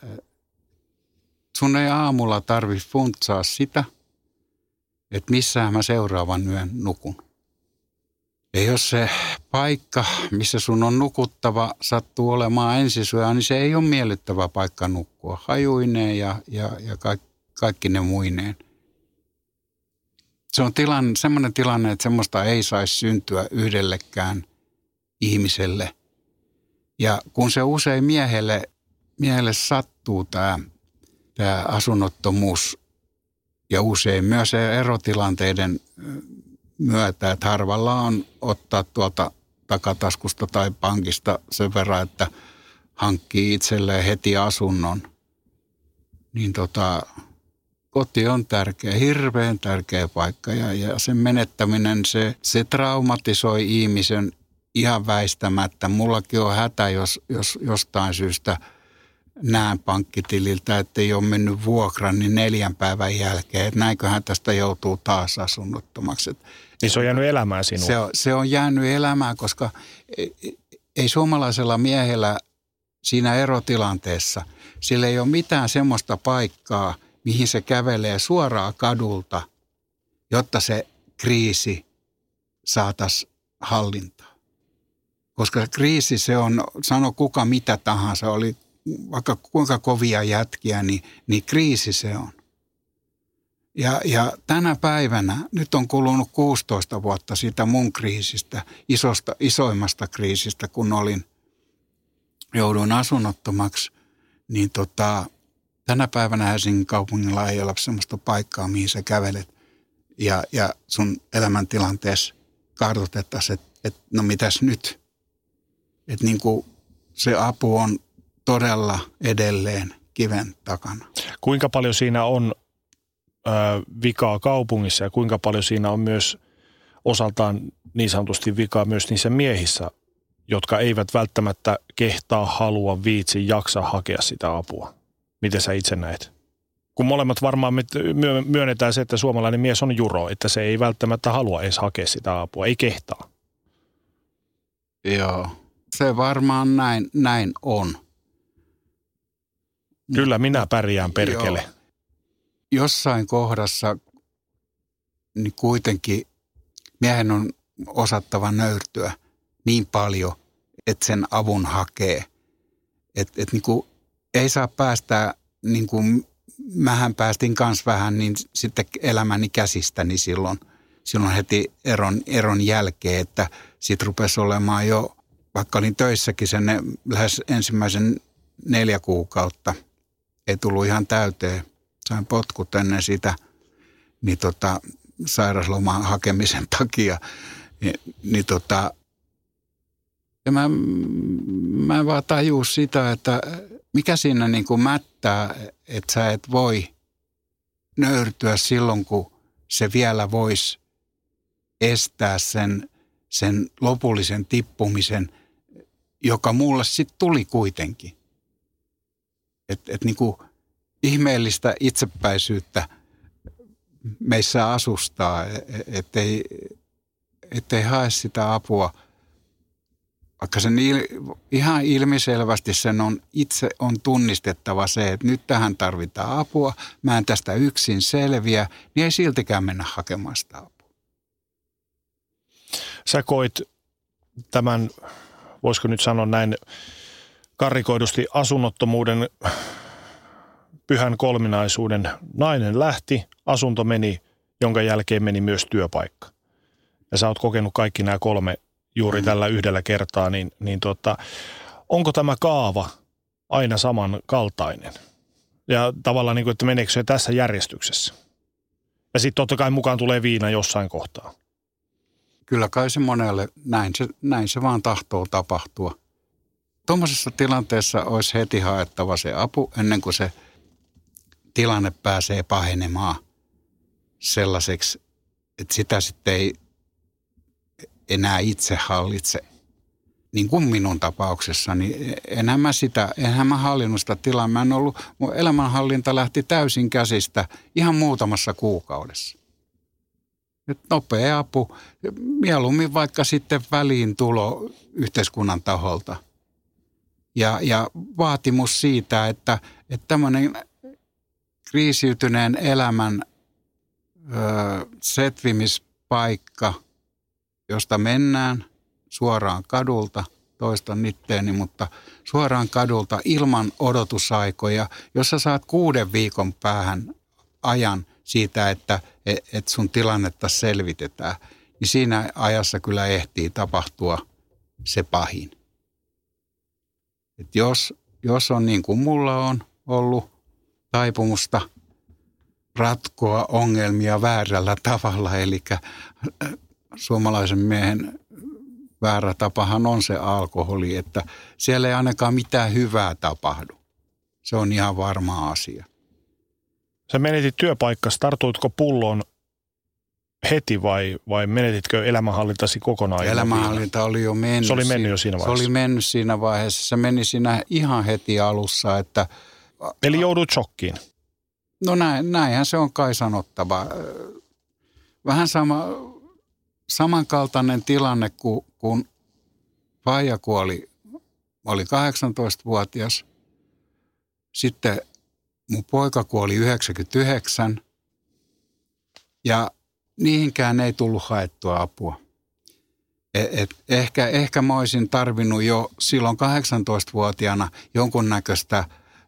sun ei aamulla tarvi funtsaa sitä, että missä mä seuraavan yön nukun. Ja jos se paikka, missä sun on nukuttava, sattuu olemaan ensisujaa, niin se ei ole miellyttävä paikka nukkua. Hajuineen ja, ja, ja kaikki, kaikki ne muineen se on tilanne, semmoinen tilanne, että semmoista ei saisi syntyä yhdellekään ihmiselle. Ja kun se usein miehelle, miehelle sattuu tämä, tämä asunnottomuus ja usein myös erotilanteiden myötä, että harvalla on ottaa tuolta takataskusta tai pankista sen verran, että hankkii itselleen heti asunnon, niin tota, koti on tärkeä, hirveän tärkeä paikka ja, ja sen menettäminen, se, se traumatisoi ihmisen ihan väistämättä. Mullakin on hätä, jos, jos jostain syystä näen pankkitililtä, että ei ole mennyt vuokra, niin neljän päivän jälkeen, että näinköhän tästä joutuu taas asunnottomaksi. Niin se on jäänyt elämään sinua? Se on, se on jäänyt elämään, koska ei suomalaisella miehellä siinä erotilanteessa, sillä ei ole mitään semmoista paikkaa, mihin se kävelee suoraan kadulta, jotta se kriisi saataisiin hallintaan. Koska kriisi se on, sano kuka mitä tahansa, oli vaikka kuinka kovia jätkiä, niin, niin kriisi se on. Ja, ja tänä päivänä, nyt on kulunut 16 vuotta siitä mun kriisistä, isosta, isoimmasta kriisistä, kun olin, jouduin asunnottomaksi, niin tota, tänä päivänä Helsingin kaupungilla ei ole sellaista paikkaa, mihin sä kävelet ja, ja sun elämäntilanteessa kartoitettaisiin, että et, no mitäs nyt? Että niin se apu on todella edelleen kiven takana. Kuinka paljon siinä on ö, vikaa kaupungissa ja kuinka paljon siinä on myös osaltaan niin sanotusti vikaa myös niissä miehissä, jotka eivät välttämättä kehtaa, halua, viitsi, jaksa hakea sitä apua? Miten sä itse näet? Kun molemmat varmaan myönnetään se, että suomalainen mies on juro, että se ei välttämättä halua edes hakea sitä apua, ei kehtaa. Joo, se varmaan näin, näin on. Kyllä minä pärjään perkele. Joo. Jossain kohdassa niin kuitenkin miehen on osattava nöyrtyä niin paljon, että sen avun hakee. Että et niin ei saa päästä, niin kuin mähän päästin kans vähän, niin sitten elämäni käsistäni silloin, silloin heti eron, eron jälkeen, että sitten rupesi olemaan jo, vaikka olin töissäkin sen lähes ensimmäisen neljä kuukautta – ei tullut ihan täyteen. Sain potkut ennen sitä niin tota, sairasloman hakemisen takia. Ni, niin tota, ja mä, mä vaan tajuu sitä, että mikä siinä niin kuin mättää, että sä et voi nöyrtyä silloin, kun se vielä voisi estää sen, sen lopullisen tippumisen, joka mulle sitten tuli kuitenkin. Että et niin kuin ihmeellistä itsepäisyyttä meissä asustaa, e, e, ettei, ettei hae sitä apua. Vaikka sen il, ihan ilmiselvästi sen on itse on tunnistettava se, että nyt tähän tarvitaan apua, mä en tästä yksin selviä, niin ei siltikään mennä hakemaan sitä apua. Sä koit tämän, voisiko nyt sanoa näin, karikoidusti asunnottomuuden pyhän kolminaisuuden. Nainen lähti, asunto meni, jonka jälkeen meni myös työpaikka. Ja sä oot kokenut kaikki nämä kolme juuri mm. tällä yhdellä kertaa, niin, niin tota, onko tämä kaava aina samankaltainen? Ja tavallaan, niin kuin, että meneekö se tässä järjestyksessä? Ja sitten totta kai mukaan tulee viina jossain kohtaa. Kyllä kai se monelle, näin se, näin se vaan tahtoo tapahtua – tuommoisessa tilanteessa olisi heti haettava se apu ennen kuin se tilanne pääsee pahenemaan sellaiseksi, että sitä sitten ei enää itse hallitse. Niin kuin minun tapauksessani. Enhän mä sitä, enhän mä hallinnut sitä tilaa. Mä en ollut, mun elämänhallinta lähti täysin käsistä ihan muutamassa kuukaudessa. Nyt nopea apu, mieluummin vaikka sitten väliin tulo yhteiskunnan taholta – ja, ja vaatimus siitä, että, että tämmöinen kriisiytyneen elämän ö, setvimispaikka, josta mennään suoraan kadulta, toistan itteeni, mutta suoraan kadulta ilman odotusaikoja, jossa saat kuuden viikon päähän ajan siitä, että et, et sun tilannetta selvitetään, niin siinä ajassa kyllä ehtii tapahtua se pahin. Et jos, jos on niin kuin mulla on ollut taipumusta ratkoa ongelmia väärällä tavalla, eli suomalaisen miehen väärä tapahan on se alkoholi, että siellä ei ainakaan mitään hyvää tapahdu. Se on ihan varma asia. Sä menetit työpaikkasi, tartuitko pulloon heti vai, vai menetitkö elämänhallintasi kokonaan? Elämänhallinta oli jo mennyt. Se oli mennyt jo siinä vaiheessa? Se oli mennyt siinä vaiheessa. Se meni siinä ihan heti alussa. Että, Eli joudut shokkiin? No näin, näinhän se on kai sanottava. Vähän sama, samankaltainen tilanne kuin kun Faija kuoli, oli 18-vuotias. Sitten mun poika kuoli 99 ja niihinkään ei tullut haettua apua. Et, et ehkä, ehkä mä olisin tarvinnut jo silloin 18-vuotiaana jonkunnäköistä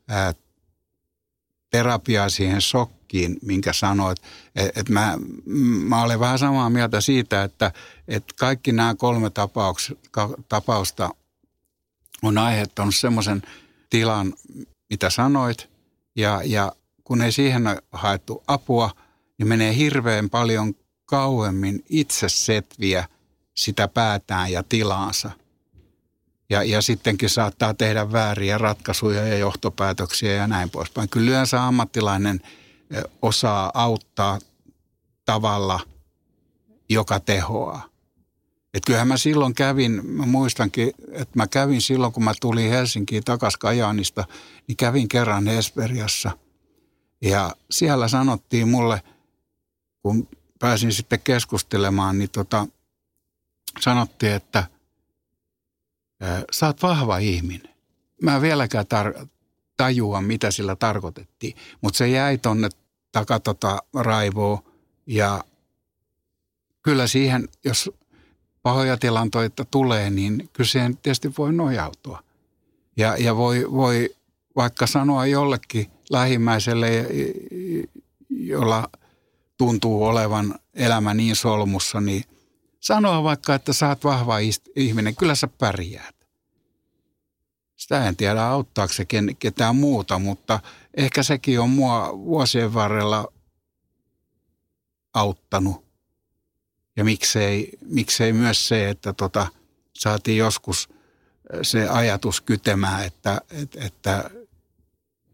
ää, terapiaa siihen shokkiin, minkä sanoit. Että et mä, mä olen vähän samaa mieltä siitä, että et kaikki nämä kolme tapauks, tapausta on aiheuttanut semmoisen tilan, mitä sanoit. Ja, ja kun ei siihen haettu apua, niin menee hirveän paljon kauemmin itse setviä sitä päätään ja tilaansa. Ja, ja sittenkin saattaa tehdä vääriä ratkaisuja ja johtopäätöksiä ja näin poispäin. Kyllä yleensä ammattilainen osaa auttaa tavalla, joka tehoaa. Et kyllähän mä silloin kävin, mä muistankin, että mä kävin silloin, kun mä tulin Helsinkiin takaisin Kajaanista, niin kävin kerran Esperiassa. Ja siellä sanottiin mulle, kun pääsin sitten keskustelemaan, niin tota, sanottiin, että sä oot vahva ihminen. Mä en vieläkään tar- tajua, mitä sillä tarkoitettiin, mutta se jäi tonne taka tota raivoa ja kyllä siihen, jos pahoja tilantoita tulee, niin siihen tietysti voi nojautua. Ja, ja voi, voi vaikka sanoa jollekin lähimmäiselle, jolla tuntuu olevan elämä niin solmussa, niin sanoa vaikka, että sä oot vahva ihminen, kyllä sä pärjäät. Sitä en tiedä auttaako se ketään muuta, mutta ehkä sekin on mua vuosien varrella auttanut ja miksei, miksei myös se, että tota, saatiin joskus se ajatus kytemään, että, että, että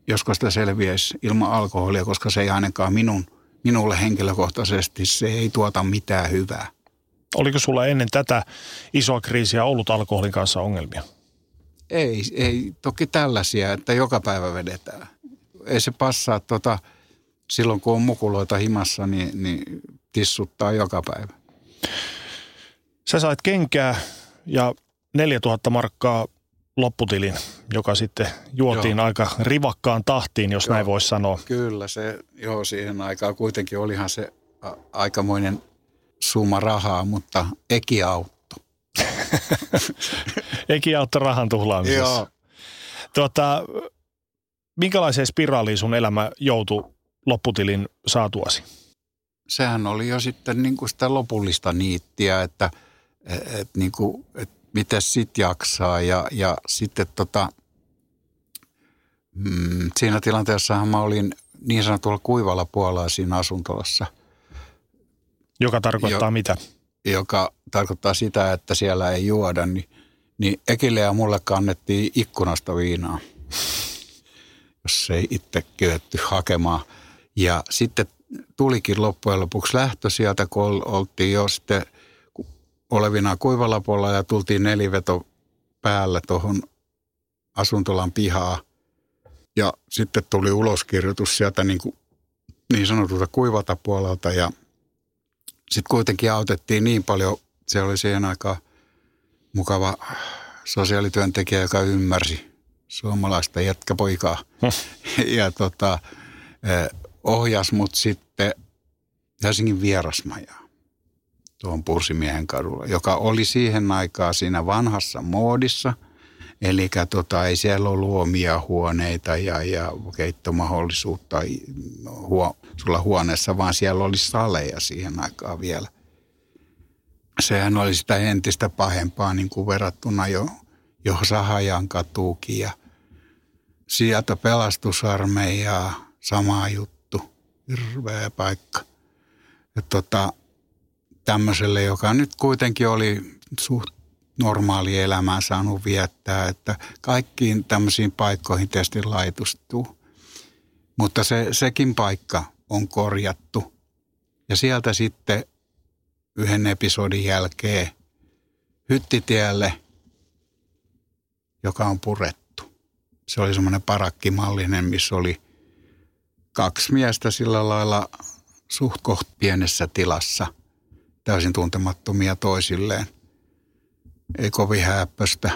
josko sitä selviäisi ilman alkoholia, koska se ei ainakaan minun, minulle henkilökohtaisesti, se ei tuota mitään hyvää. Oliko sulla ennen tätä isoa kriisiä ollut alkoholin kanssa ongelmia? Ei, ei toki tällaisia, että joka päivä vedetään. Ei se passaa tota, silloin kun on mukuloita himassa, niin, niin tissuttaa joka päivä. Sä sait kenkää ja 4000 markkaa lopputilin, joka sitten juotiin joo. aika rivakkaan tahtiin, jos joo, näin voisi sanoa. Kyllä, se joo, siihen aikaan kuitenkin olihan se a- aikamoinen summa rahaa, mutta eki autto. eki autto rahan tuhlaamisessa. Joo. Tuota, minkälaiseen spiraaliin sun elämä joutui lopputilin saatuasi? sehän oli jo sitten niin kuin sitä lopullista niittiä, että et, niin kuin, et miten sit jaksaa. Ja, ja sitten tota, mm, siinä tilanteessahan mä olin niin sanotulla kuivalla puolella siinä asuntolassa. Joka tarkoittaa jo, mitä? Joka tarkoittaa sitä, että siellä ei juoda, niin, niin Ekille ja mulle kannettiin ikkunasta viinaa, jos ei itse kyetty hakemaan. Ja sitten tulikin loppujen lopuksi lähtö sieltä, kun oltiin jo sitten olevina kuivalapolla ja tultiin neliveto päällä tuohon asuntolan pihaa. Ja sitten tuli uloskirjoitus sieltä niin, kuin, niin sanotulta kuivalta puolelta ja sitten kuitenkin autettiin niin paljon, se oli siihen aikaan mukava sosiaalityöntekijä, joka ymmärsi suomalaista jätkäpoikaa. ja tota, ohjas mut sitten Helsingin vierasmajaa tuon Pursimiehen kadulla, joka oli siihen aikaan siinä vanhassa moodissa. Eli tota, ei siellä ollut omia huoneita ja, ja keittomahdollisuutta huo, sulla huoneessa, vaan siellä oli saleja siihen aikaan vielä. Sehän oli sitä entistä pahempaa niin kuin verrattuna jo, jo Sahajan katuukin ja sieltä pelastusarmeijaa, sama juttu hirveä paikka. Ja tota, tämmöiselle, joka nyt kuitenkin oli suht normaali elämää saanut viettää, että kaikkiin tämmöisiin paikkoihin tietysti laitustuu. Mutta se, sekin paikka on korjattu. Ja sieltä sitten yhden episodin jälkeen hyttitielle, joka on purettu. Se oli semmoinen parakkimallinen, missä oli – kaksi miestä sillä lailla suht koht pienessä tilassa, täysin tuntemattomia toisilleen. ei kovin häppöstä.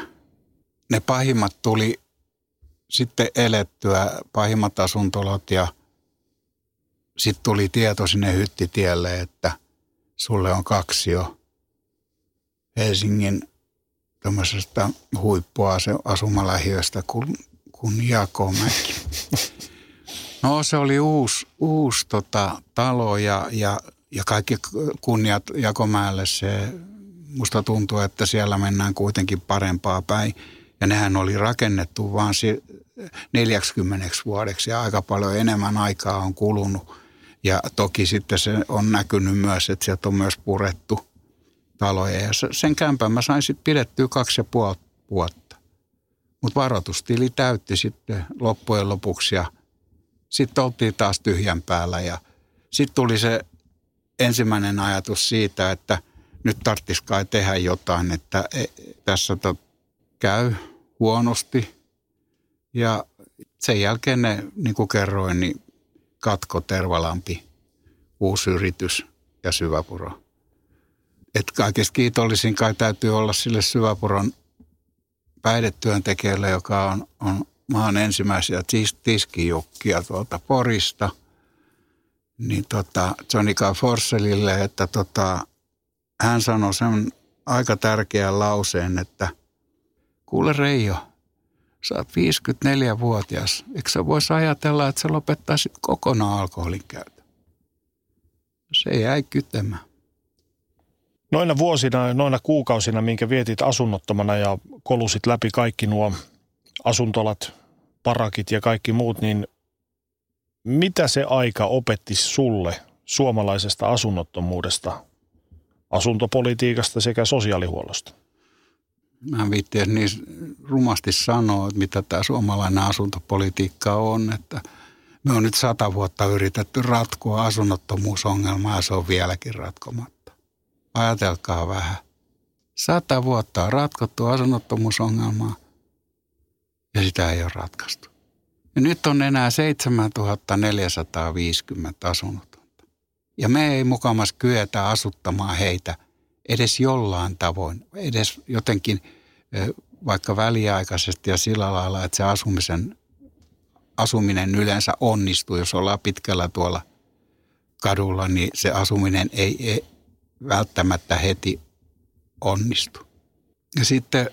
Ne pahimmat tuli sitten elettyä, pahimmat asuntolot ja sitten tuli tieto sinne hyttitielle, että sulle on kaksi jo Helsingin tämmöisestä huippuasumalähiöstä kuin, kuin Jakomäki. No se oli uusi, uusi tota, talo ja, ja, ja kaikki kunniat Jakomäelle. Se, musta tuntuu, että siellä mennään kuitenkin parempaa päin. Ja nehän oli rakennettu vaan 40 vuodeksi ja aika paljon enemmän aikaa on kulunut. Ja toki sitten se on näkynyt myös, että sieltä on myös purettu taloja. Ja sen kämpän mä sain sitten pidettyä kaksi ja puoli vuotta. Mutta varoitustili täytti sitten loppujen lopuksi ja sitten oltiin taas tyhjän päällä. Ja sitten tuli se ensimmäinen ajatus siitä, että nyt tarvitsisi kai tehdä jotain, että e, tässä to, käy huonosti. Ja sen jälkeen ne, niin kuin kerroin, niin Katko Tervalampi, uusi yritys ja Syväpuro. Että kaikista kiitollisin kai täytyy olla sille Syväpuron päihdetyöntekijälle, joka on, on maan ensimmäisiä tiskijukkia tuolta Porista. Niin tota, Johnny K. Että tota, hän sanoi sen aika tärkeän lauseen, että kuule Reijo, sä oot 54-vuotias. Eikö sä voisi ajatella, että sä lopettaisit kokonaan alkoholin käytön? Se jäi kytemään. Noina vuosina, noina kuukausina, minkä vietit asunnottomana ja kolusit läpi kaikki nuo asuntolat, parakit ja kaikki muut, niin mitä se aika opetti sulle suomalaisesta asunnottomuudesta, asuntopolitiikasta sekä sosiaalihuollosta? Mä en viitti niin rumasti sanoa, että mitä tämä suomalainen asuntopolitiikka on, että me on nyt sata vuotta yritetty ratkoa asunnottomuusongelmaa ja se on vieläkin ratkomatta. Ajatelkaa vähän. Sata vuotta on ratkottu asunnottomuusongelmaa ja sitä ei ole ratkaistu. Ja nyt on enää 7450 asunnotonta. Ja me ei mukamas kyetä asuttamaan heitä – edes jollain tavoin, edes jotenkin vaikka väliaikaisesti ja sillä lailla, että se asumisen, asuminen yleensä onnistuu, jos ollaan pitkällä tuolla kadulla, niin se asuminen ei, ei välttämättä heti onnistu. Ja sitten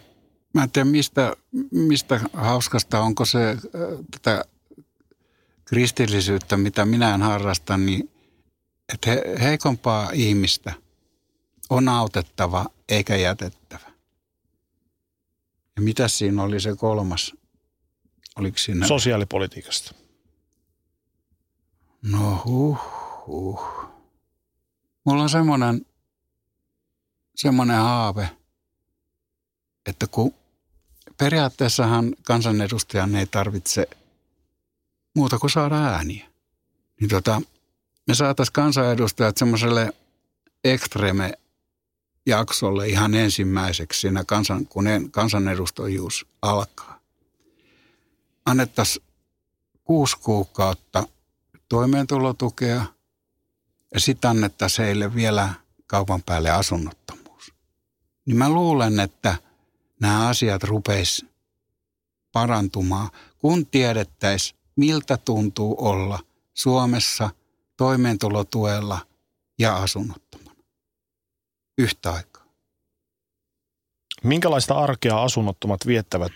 mä en tiedä mistä, mistä hauskasta, onko se tätä kristillisyyttä, mitä minä en harrasta, niin että he, heikompaa ihmistä – on autettava eikä jätettävä. Ja mitä siinä oli se kolmas? Oliko siinä? Sosiaalipolitiikasta. No huh, huh. Mulla on semmoinen, semmoinen haave, että kun periaatteessahan kansanedustajan ei tarvitse muuta kuin saada ääniä. Niin tota, me saataisiin kansanedustajat semmoiselle ekstreme jaksolle ihan ensimmäiseksi siinä kansan, kun kansanedustajuus alkaa. Annettaisiin kuusi kuukautta toimeentulotukea ja sitten annettaisiin heille vielä kaupan päälle asunnottomuus. Niin mä luulen, että nämä asiat rupeis parantumaan, kun tiedettäisiin, miltä tuntuu olla Suomessa toimeentulotuella ja asunnottomana yhtä aikaa. Minkälaista arkea asunnottomat viettävät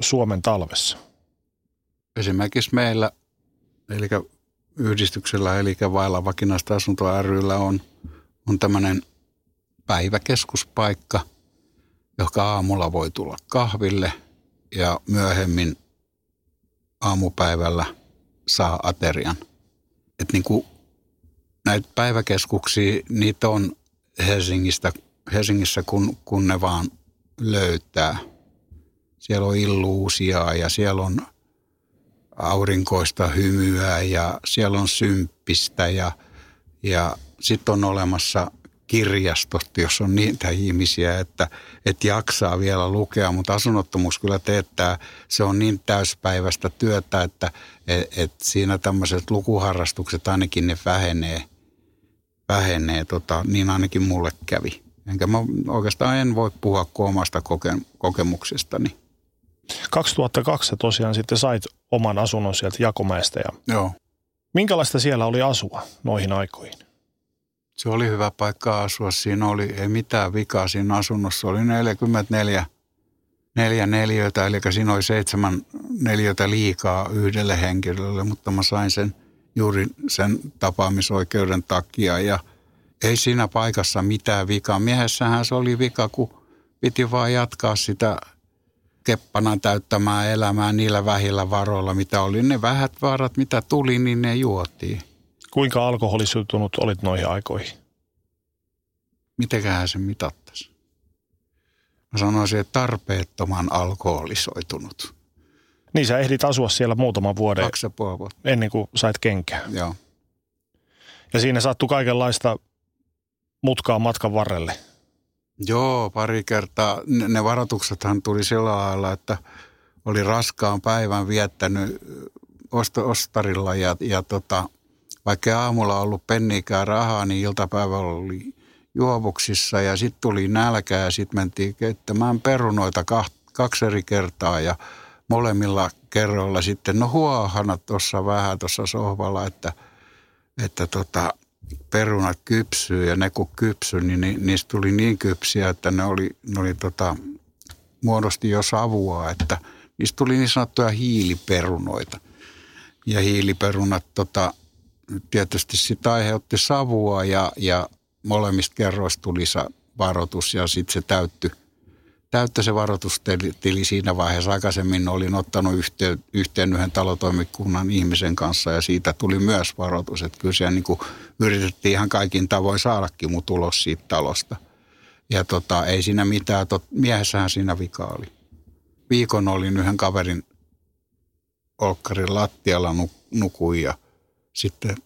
Suomen talvessa? Esimerkiksi meillä, eli yhdistyksellä, eli vailla vakinaista asuntoa ryllä on, on tämmöinen päiväkeskuspaikka, joka aamulla voi tulla kahville ja myöhemmin aamupäivällä saa aterian. Et niin kuin näitä päiväkeskuksia, niitä on Helsingistä, Helsingissä, kun, kun ne vaan löytää. Siellä on illuusiaa ja siellä on aurinkoista hymyä ja siellä on symppistä ja, ja sitten on olemassa kirjastot, jos on niitä ihmisiä, että, että jaksaa vielä lukea, mutta asunnottomuus kyllä teettää, se on niin täyspäiväistä työtä, että et, et siinä tämmöiset lukuharrastukset ainakin ne vähenee – vähenee, tota, niin ainakin mulle kävi. Enkä mä oikeastaan en voi puhua omasta koke- kokemuksestani. 2002 tosiaan sitten sait oman asunnon sieltä Jakomäestä. Ja Joo. minkälaista siellä oli asua noihin aikoihin? Se oli hyvä paikka asua. Siinä oli ei mitään vikaa siinä asunnossa. Oli 44 neljä neliötä, eli siinä oli seitsemän neliötä liikaa yhdelle henkilölle, mutta mä sain sen juuri sen tapaamisoikeuden takia ja ei siinä paikassa mitään vikaa. Miehessähän se oli vika, kun piti vaan jatkaa sitä keppana täyttämään elämää niillä vähillä varoilla, mitä oli. Ne vähät varat, mitä tuli, niin ne juotiin. Kuinka alkoholisuutunut olit noihin aikoihin? Mitenköhän se mitattaisi? Mä sanoisin, että tarpeettoman alkoholisoitunut. Niin sä ehdit asua siellä muutaman vuoden Kaksi vuotta. ennen kuin sait kenkää. Joo. Ja siinä sattui kaikenlaista mutkaa matkan varrelle. Joo, pari kertaa. Ne, ne varoituksethan tuli sillä lailla, että oli raskaan päivän viettänyt osto, ostarilla ja, ja tota, vaikka aamulla ollut penniikään rahaa, niin iltapäivällä oli juovuksissa ja sitten tuli nälkä ja sitten mentiin keittämään perunoita kaksi eri kertaa ja molemmilla kerroilla sitten, no huohana tuossa vähän tuossa sohvalla, että, että tota, perunat kypsyy ja ne kun kypsy, niin ni, niistä tuli niin kypsiä, että ne oli, ne oli tota, muodosti jo savua, että niistä tuli niin sanottuja hiiliperunoita. Ja hiiliperunat tota, tietysti sitä aiheutti savua ja, ja molemmista kerroista tuli varoitus ja sitten se täyttyi täyttä se varoitustili siinä vaiheessa. Aikaisemmin olin ottanut yhteen, yhteen yhden talotoimikunnan ihmisen kanssa ja siitä tuli myös varoitus. Että kyllä siellä niin kuin yritettiin ihan kaikin tavoin saadakin mun tulos siitä talosta. Ja tota, ei siinä mitään, tot, miehessähän siinä vika oli. Viikon olin yhden kaverin olkkarin lattialla nukuin ja sitten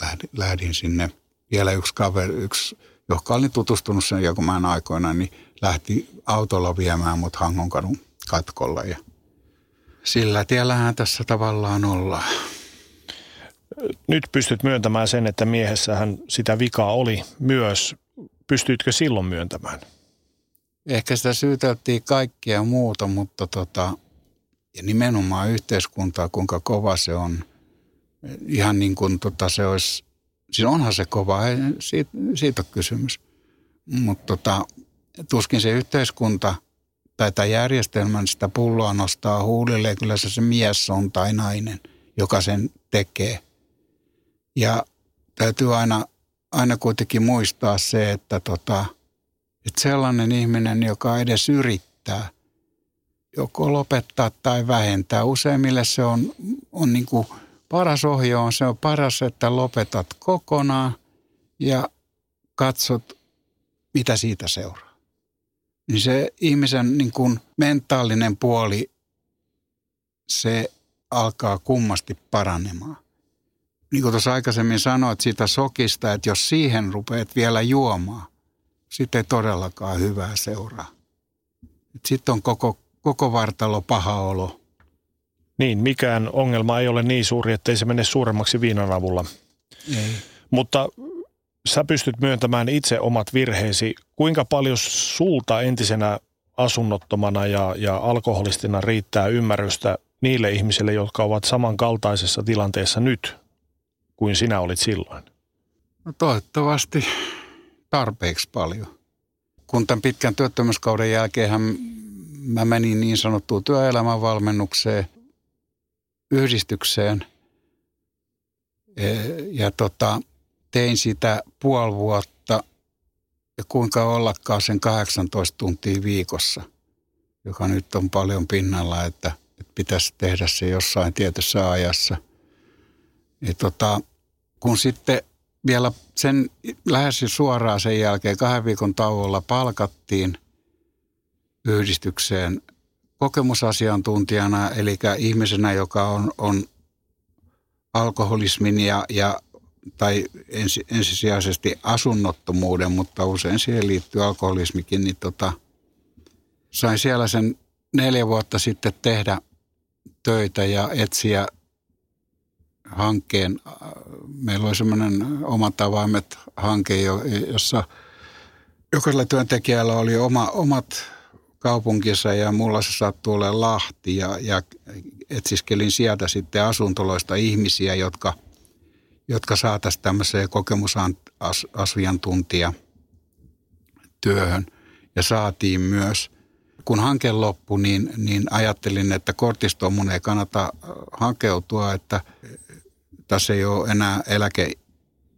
lähdin, lähdin sinne. Vielä yksi kaveri, yksi, joka oli tutustunut sen Jakomäen aikoina, niin lähti autolla viemään mut Hangonkadun katkolla ja sillä tiellähän tässä tavallaan ollaan. Nyt pystyt myöntämään sen, että miehessähän sitä vikaa oli myös. Pystyitkö silloin myöntämään? Ehkä sitä syyteltiin kaikkia muuta, mutta tota, ja nimenomaan yhteiskuntaa, kuinka kova se on. Ihan niin kuin tota, se olisi, siis onhan se kova, ei, siitä, siitä on kysymys. Mutta tota, tuskin se yhteiskunta tai tämä järjestelmän sitä pulloa nostaa huulille. Kyllä se, se mies on tai nainen, joka sen tekee. Ja täytyy aina, aina kuitenkin muistaa se, että, tota, että sellainen ihminen, joka edes yrittää joko lopettaa tai vähentää, useimmille se on, on niin kuin paras ohje on, se on paras, että lopetat kokonaan ja katsot, mitä siitä seuraa niin se ihmisen niin kuin mentaalinen puoli, se alkaa kummasti paranemaan. Niin kuin tuossa aikaisemmin sanoit siitä sokista, että jos siihen rupeat vielä juomaan, sitten ei todellakaan hyvää seuraa. Sitten on koko, koko vartalo paha olo. Niin, mikään ongelma ei ole niin suuri, ettei se mene suuremmaksi viinan avulla. Ei. Mutta sä pystyt myöntämään itse omat virheesi. Kuinka paljon sulta entisenä asunnottomana ja, ja alkoholistina riittää ymmärrystä niille ihmisille, jotka ovat samankaltaisessa tilanteessa nyt kuin sinä olit silloin? No toivottavasti tarpeeksi paljon. Kun tämän pitkän työttömyyskauden jälkeen mä menin niin sanottuun työelämän valmennukseen, yhdistykseen. E, ja tota, tein sitä puoli vuotta ja kuinka ollakaan sen 18 tuntia viikossa, joka nyt on paljon pinnalla, että, että pitäisi tehdä se jossain tietyssä ajassa. Ja tota, kun sitten vielä sen lähes suoraan sen jälkeen kahden viikon tauolla palkattiin yhdistykseen kokemusasiantuntijana, eli ihmisenä, joka on, on alkoholismin ja, ja tai ensi, ensisijaisesti asunnottomuuden, mutta usein siihen liittyy alkoholismikin, niin tota, sain siellä sen neljä vuotta sitten tehdä töitä ja etsiä hankkeen. Meillä oli semmoinen omat avaimet hanke, jossa jokaisella työntekijällä oli oma, omat kaupunkinsa ja mulla se sattui olemaan Lahti ja, ja etsiskelin sieltä sitten asuntoloista ihmisiä, jotka, jotka saataisiin tämmöiseen kokemusasiantuntija työhön ja saatiin myös. Kun hanke loppui, niin, niin ajattelin, että kortistoon mun ei kannata hakeutua, että tässä ei ole enää eläke,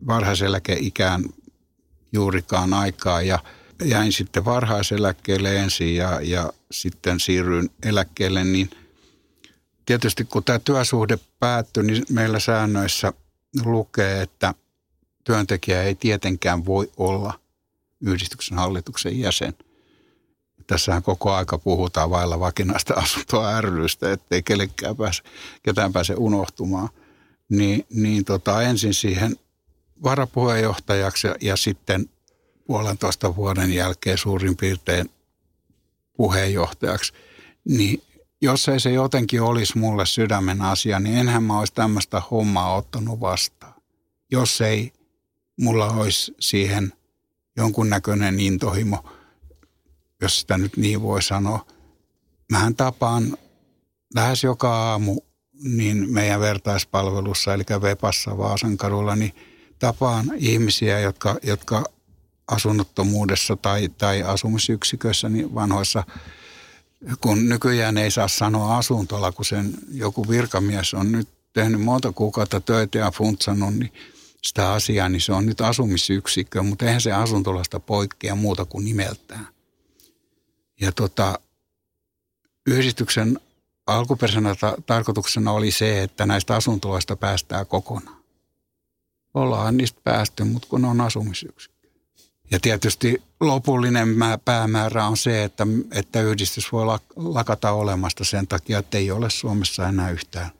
varhaiseläkeikään juurikaan aikaa ja jäin sitten varhaiseläkkeelle ensin ja, ja sitten siirryin eläkkeelle, niin tietysti kun tämä työsuhde päättyi, niin meillä säännöissä lukee, että työntekijä ei tietenkään voi olla yhdistyksen hallituksen jäsen. Tässähän koko aika puhutaan vailla vakinaista asuntoa rystä, ettei kellekään pääse, ketään pääse unohtumaan. Niin, niin tota, ensin siihen varapuheenjohtajaksi ja, ja sitten puolentoista vuoden jälkeen suurin piirtein puheenjohtajaksi, niin jos ei se jotenkin olisi mulle sydämen asia, niin enhän mä olisi tämmöistä hommaa ottanut vastaan. Jos ei mulla olisi siihen jonkunnäköinen intohimo, jos sitä nyt niin voi sanoa. Mähän tapaan lähes joka aamu niin meidän vertaispalvelussa, eli Vepassa Vaasankadulla, niin tapaan ihmisiä, jotka, jotka asunnottomuudessa tai, tai asumisyksikössä niin vanhoissa, kun nykyään ei saa sanoa asuntola, kun sen joku virkamies on nyt tehnyt monta kuukautta töitä ja funtsannut niin sitä asiaa, niin se on nyt asumisyksikkö, mutta eihän se asuntolasta poikkea muuta kuin nimeltään. Ja tota, yhdistyksen alkuperäisenä ta- tarkoituksena oli se, että näistä asuntoloista päästään kokonaan. Ollaan niistä päästy, mutta kun on asumisyksikkö. Ja tietysti lopullinen päämäärä on se, että, että yhdistys voi lakata olemasta sen takia, että ei ole Suomessa enää yhtään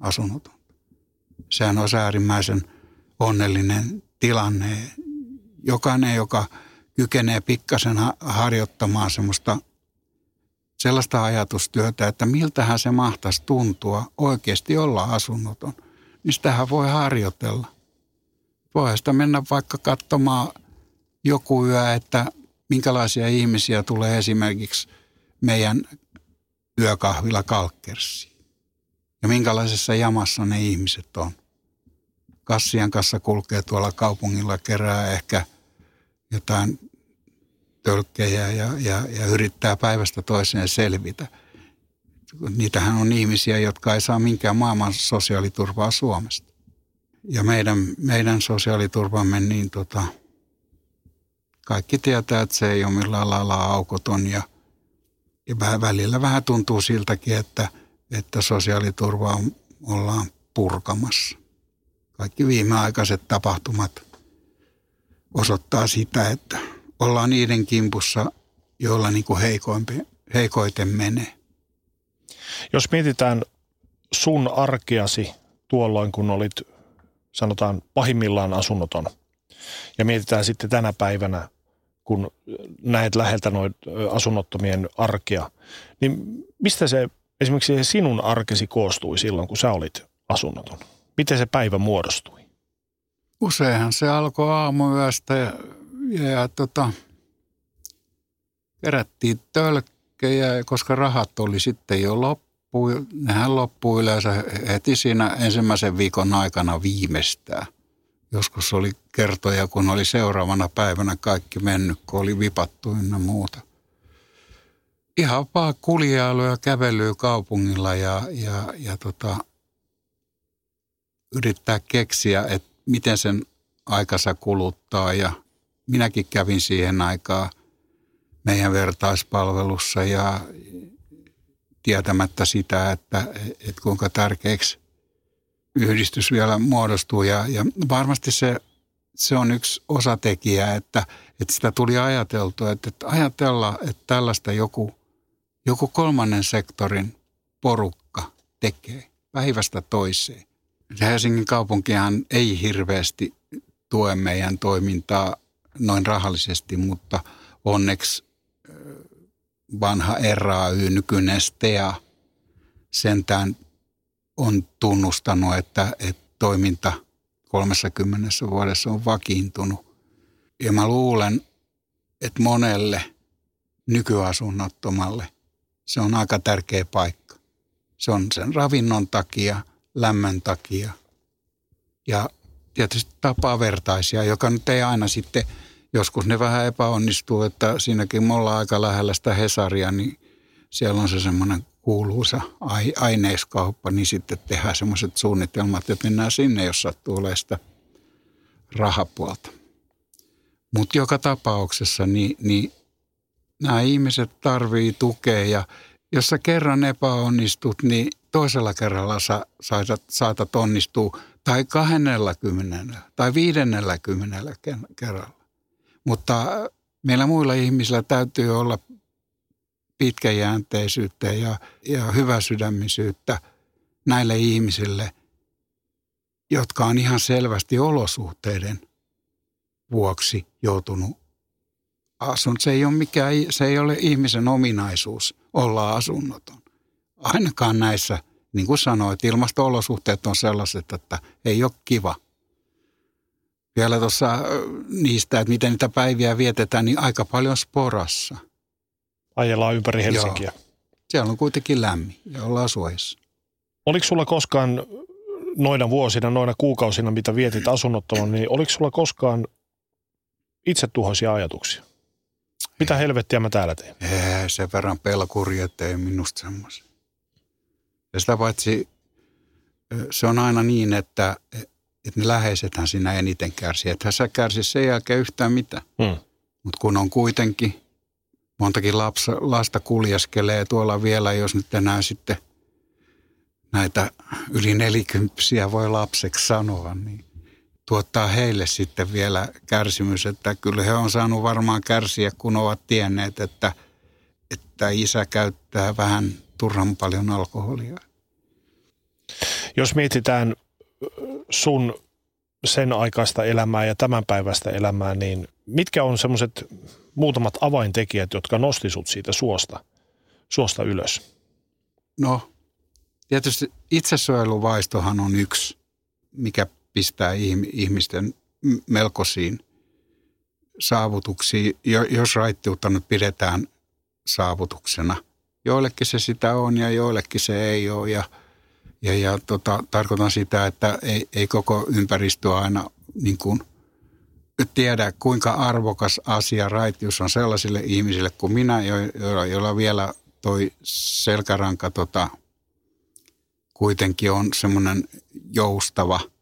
asunnotonta. Sehän on äärimmäisen onnellinen tilanne. Jokainen, joka kykenee pikkasen harjoittamaan semmoista sellaista ajatustyötä, että miltähän se mahtaisi tuntua oikeasti olla asunnoton, niin sitähän voi harjoitella. Voi sitä mennä vaikka katsomaan joku yö, että minkälaisia ihmisiä tulee esimerkiksi meidän yökahvilla Kalkkersiin. Ja minkälaisessa jamassa ne ihmiset on. Kassian kanssa kulkee tuolla kaupungilla, kerää ehkä jotain tölkkejä ja, ja, ja yrittää päivästä toiseen selvitä. Niitähän on ihmisiä, jotka ei saa minkään maailman sosiaaliturvaa Suomesta. Ja meidän, meidän sosiaaliturvamme, niin tota, kaikki tietää, että se ei ole millään lailla aukoton ja, ja vähän, välillä vähän tuntuu siltäkin, että, että sosiaaliturvaa ollaan purkamassa. Kaikki viimeaikaiset tapahtumat osoittaa sitä, että ollaan niiden kimpussa, joilla niin kuin heikoimpi, heikoiten menee. Jos mietitään sun arkeasi tuolloin, kun olit sanotaan pahimmillaan asunnoton – ja mietitään sitten tänä päivänä, kun näet läheltä noin asunnottomien arkea, niin mistä se esimerkiksi se sinun arkesi koostui silloin, kun sä olit asunnoton? Miten se päivä muodostui? Useinhan se alkoi aamuyöstä ja, ja, ja tota, kerättiin tölkkejä, koska rahat oli sitten jo loppu. Nehän loppuu yleensä heti siinä ensimmäisen viikon aikana viimeistään – Joskus oli kertoja, kun oli seuraavana päivänä kaikki mennyt, kun oli vipattu ynnä muuta. Ihan vaan kuljailu ja kävelyä kaupungilla ja, ja, ja tota, yrittää keksiä, että miten sen aikansa kuluttaa. Ja minäkin kävin siihen aikaan meidän vertaispalvelussa ja tietämättä sitä, että, että kuinka tärkeäksi yhdistys vielä muodostuu ja, ja varmasti se, se on yksi osatekijä, että, että sitä tuli ajateltua, että, että ajatella, että tällaista joku, joku kolmannen sektorin porukka tekee päivästä toiseen. Helsingin kaupunkihan ei hirveästi tue meidän toimintaa noin rahallisesti, mutta onneksi vanha RAY, nykyinen STEA, sentään on tunnustanut, että, että toiminta 30 vuodessa on vakiintunut. Ja mä luulen, että monelle nykyasunnottomalle se on aika tärkeä paikka. Se on sen ravinnon takia, lämmön takia ja tietysti tapavertaisia, joka nyt ei aina sitten, joskus ne vähän epäonnistuu, että siinäkin me ollaan aika lähellä sitä Hesaria, niin siellä on se semmoinen kuuluisa aineiskauppa, niin sitten tehdään semmoiset suunnitelmat, että mennään sinne, jos sattuu olemaan sitä rahapuolta. Mutta joka tapauksessa niin, niin nämä ihmiset tarvii tukea ja jos sä kerran epäonnistut, niin toisella kerralla sä saatat, saatat onnistua tai 20 tai 50 kerralla. Mutta meillä muilla ihmisillä täytyy olla pitkäjänteisyyttä ja, ja hyväsydämisyyttä näille ihmisille, jotka on ihan selvästi olosuhteiden vuoksi joutunut asun. Se ei ole, mikään, se ei ole ihmisen ominaisuus olla asunnoton. Ainakaan näissä, niin kuin sanoit, ilmasto-olosuhteet on sellaiset, että ei ole kiva. Vielä tuossa niistä, että miten niitä päiviä vietetään, niin aika paljon sporassa. Ajellaan ympäri Helsinkiä. Joo. Siellä on kuitenkin lämmin ja ollaan suojassa. Oliko sulla koskaan noina vuosina, noina kuukausina, mitä vietit asunnottoman, niin oliko sulla koskaan itsetuhoisia ajatuksia? Mitä helvettiä mä täällä teen? Ei, sen verran pelkuri, että ei minusta semmoisia. Ja sitä paitsi se on aina niin, että, että ne läheisethän siinä eniten kärsii. Että sä kärsi sen jälkeen yhtään mitään. Hmm. Mutta kun on kuitenkin, montakin lapsa, lasta kuljeskelee tuolla vielä, jos nyt enää sitten näitä yli nelikymppisiä voi lapseksi sanoa, niin tuottaa heille sitten vielä kärsimys, että kyllä he on saanut varmaan kärsiä, kun ovat tienneet, että, että isä käyttää vähän turhan paljon alkoholia. Jos mietitään sun sen aikaista elämää ja tämän päivästä elämää, niin mitkä on semmoiset muutamat avaintekijät, jotka nosti sut siitä suosta, suosta ylös? No, tietysti itsesuojeluvaistohan on yksi, mikä pistää ihmisten melkoisiin saavutuksiin, jos raittiutta nyt pidetään saavutuksena. Joillekin se sitä on ja joillekin se ei ole. Ja, ja, ja tota, tarkoitan sitä, että ei, ei koko ympäristö aina niin kuin tiedä, kuinka arvokas asia raittius on sellaisille ihmisille kuin minä, joilla, joilla vielä toi selkäranka tota, kuitenkin on semmoinen joustava –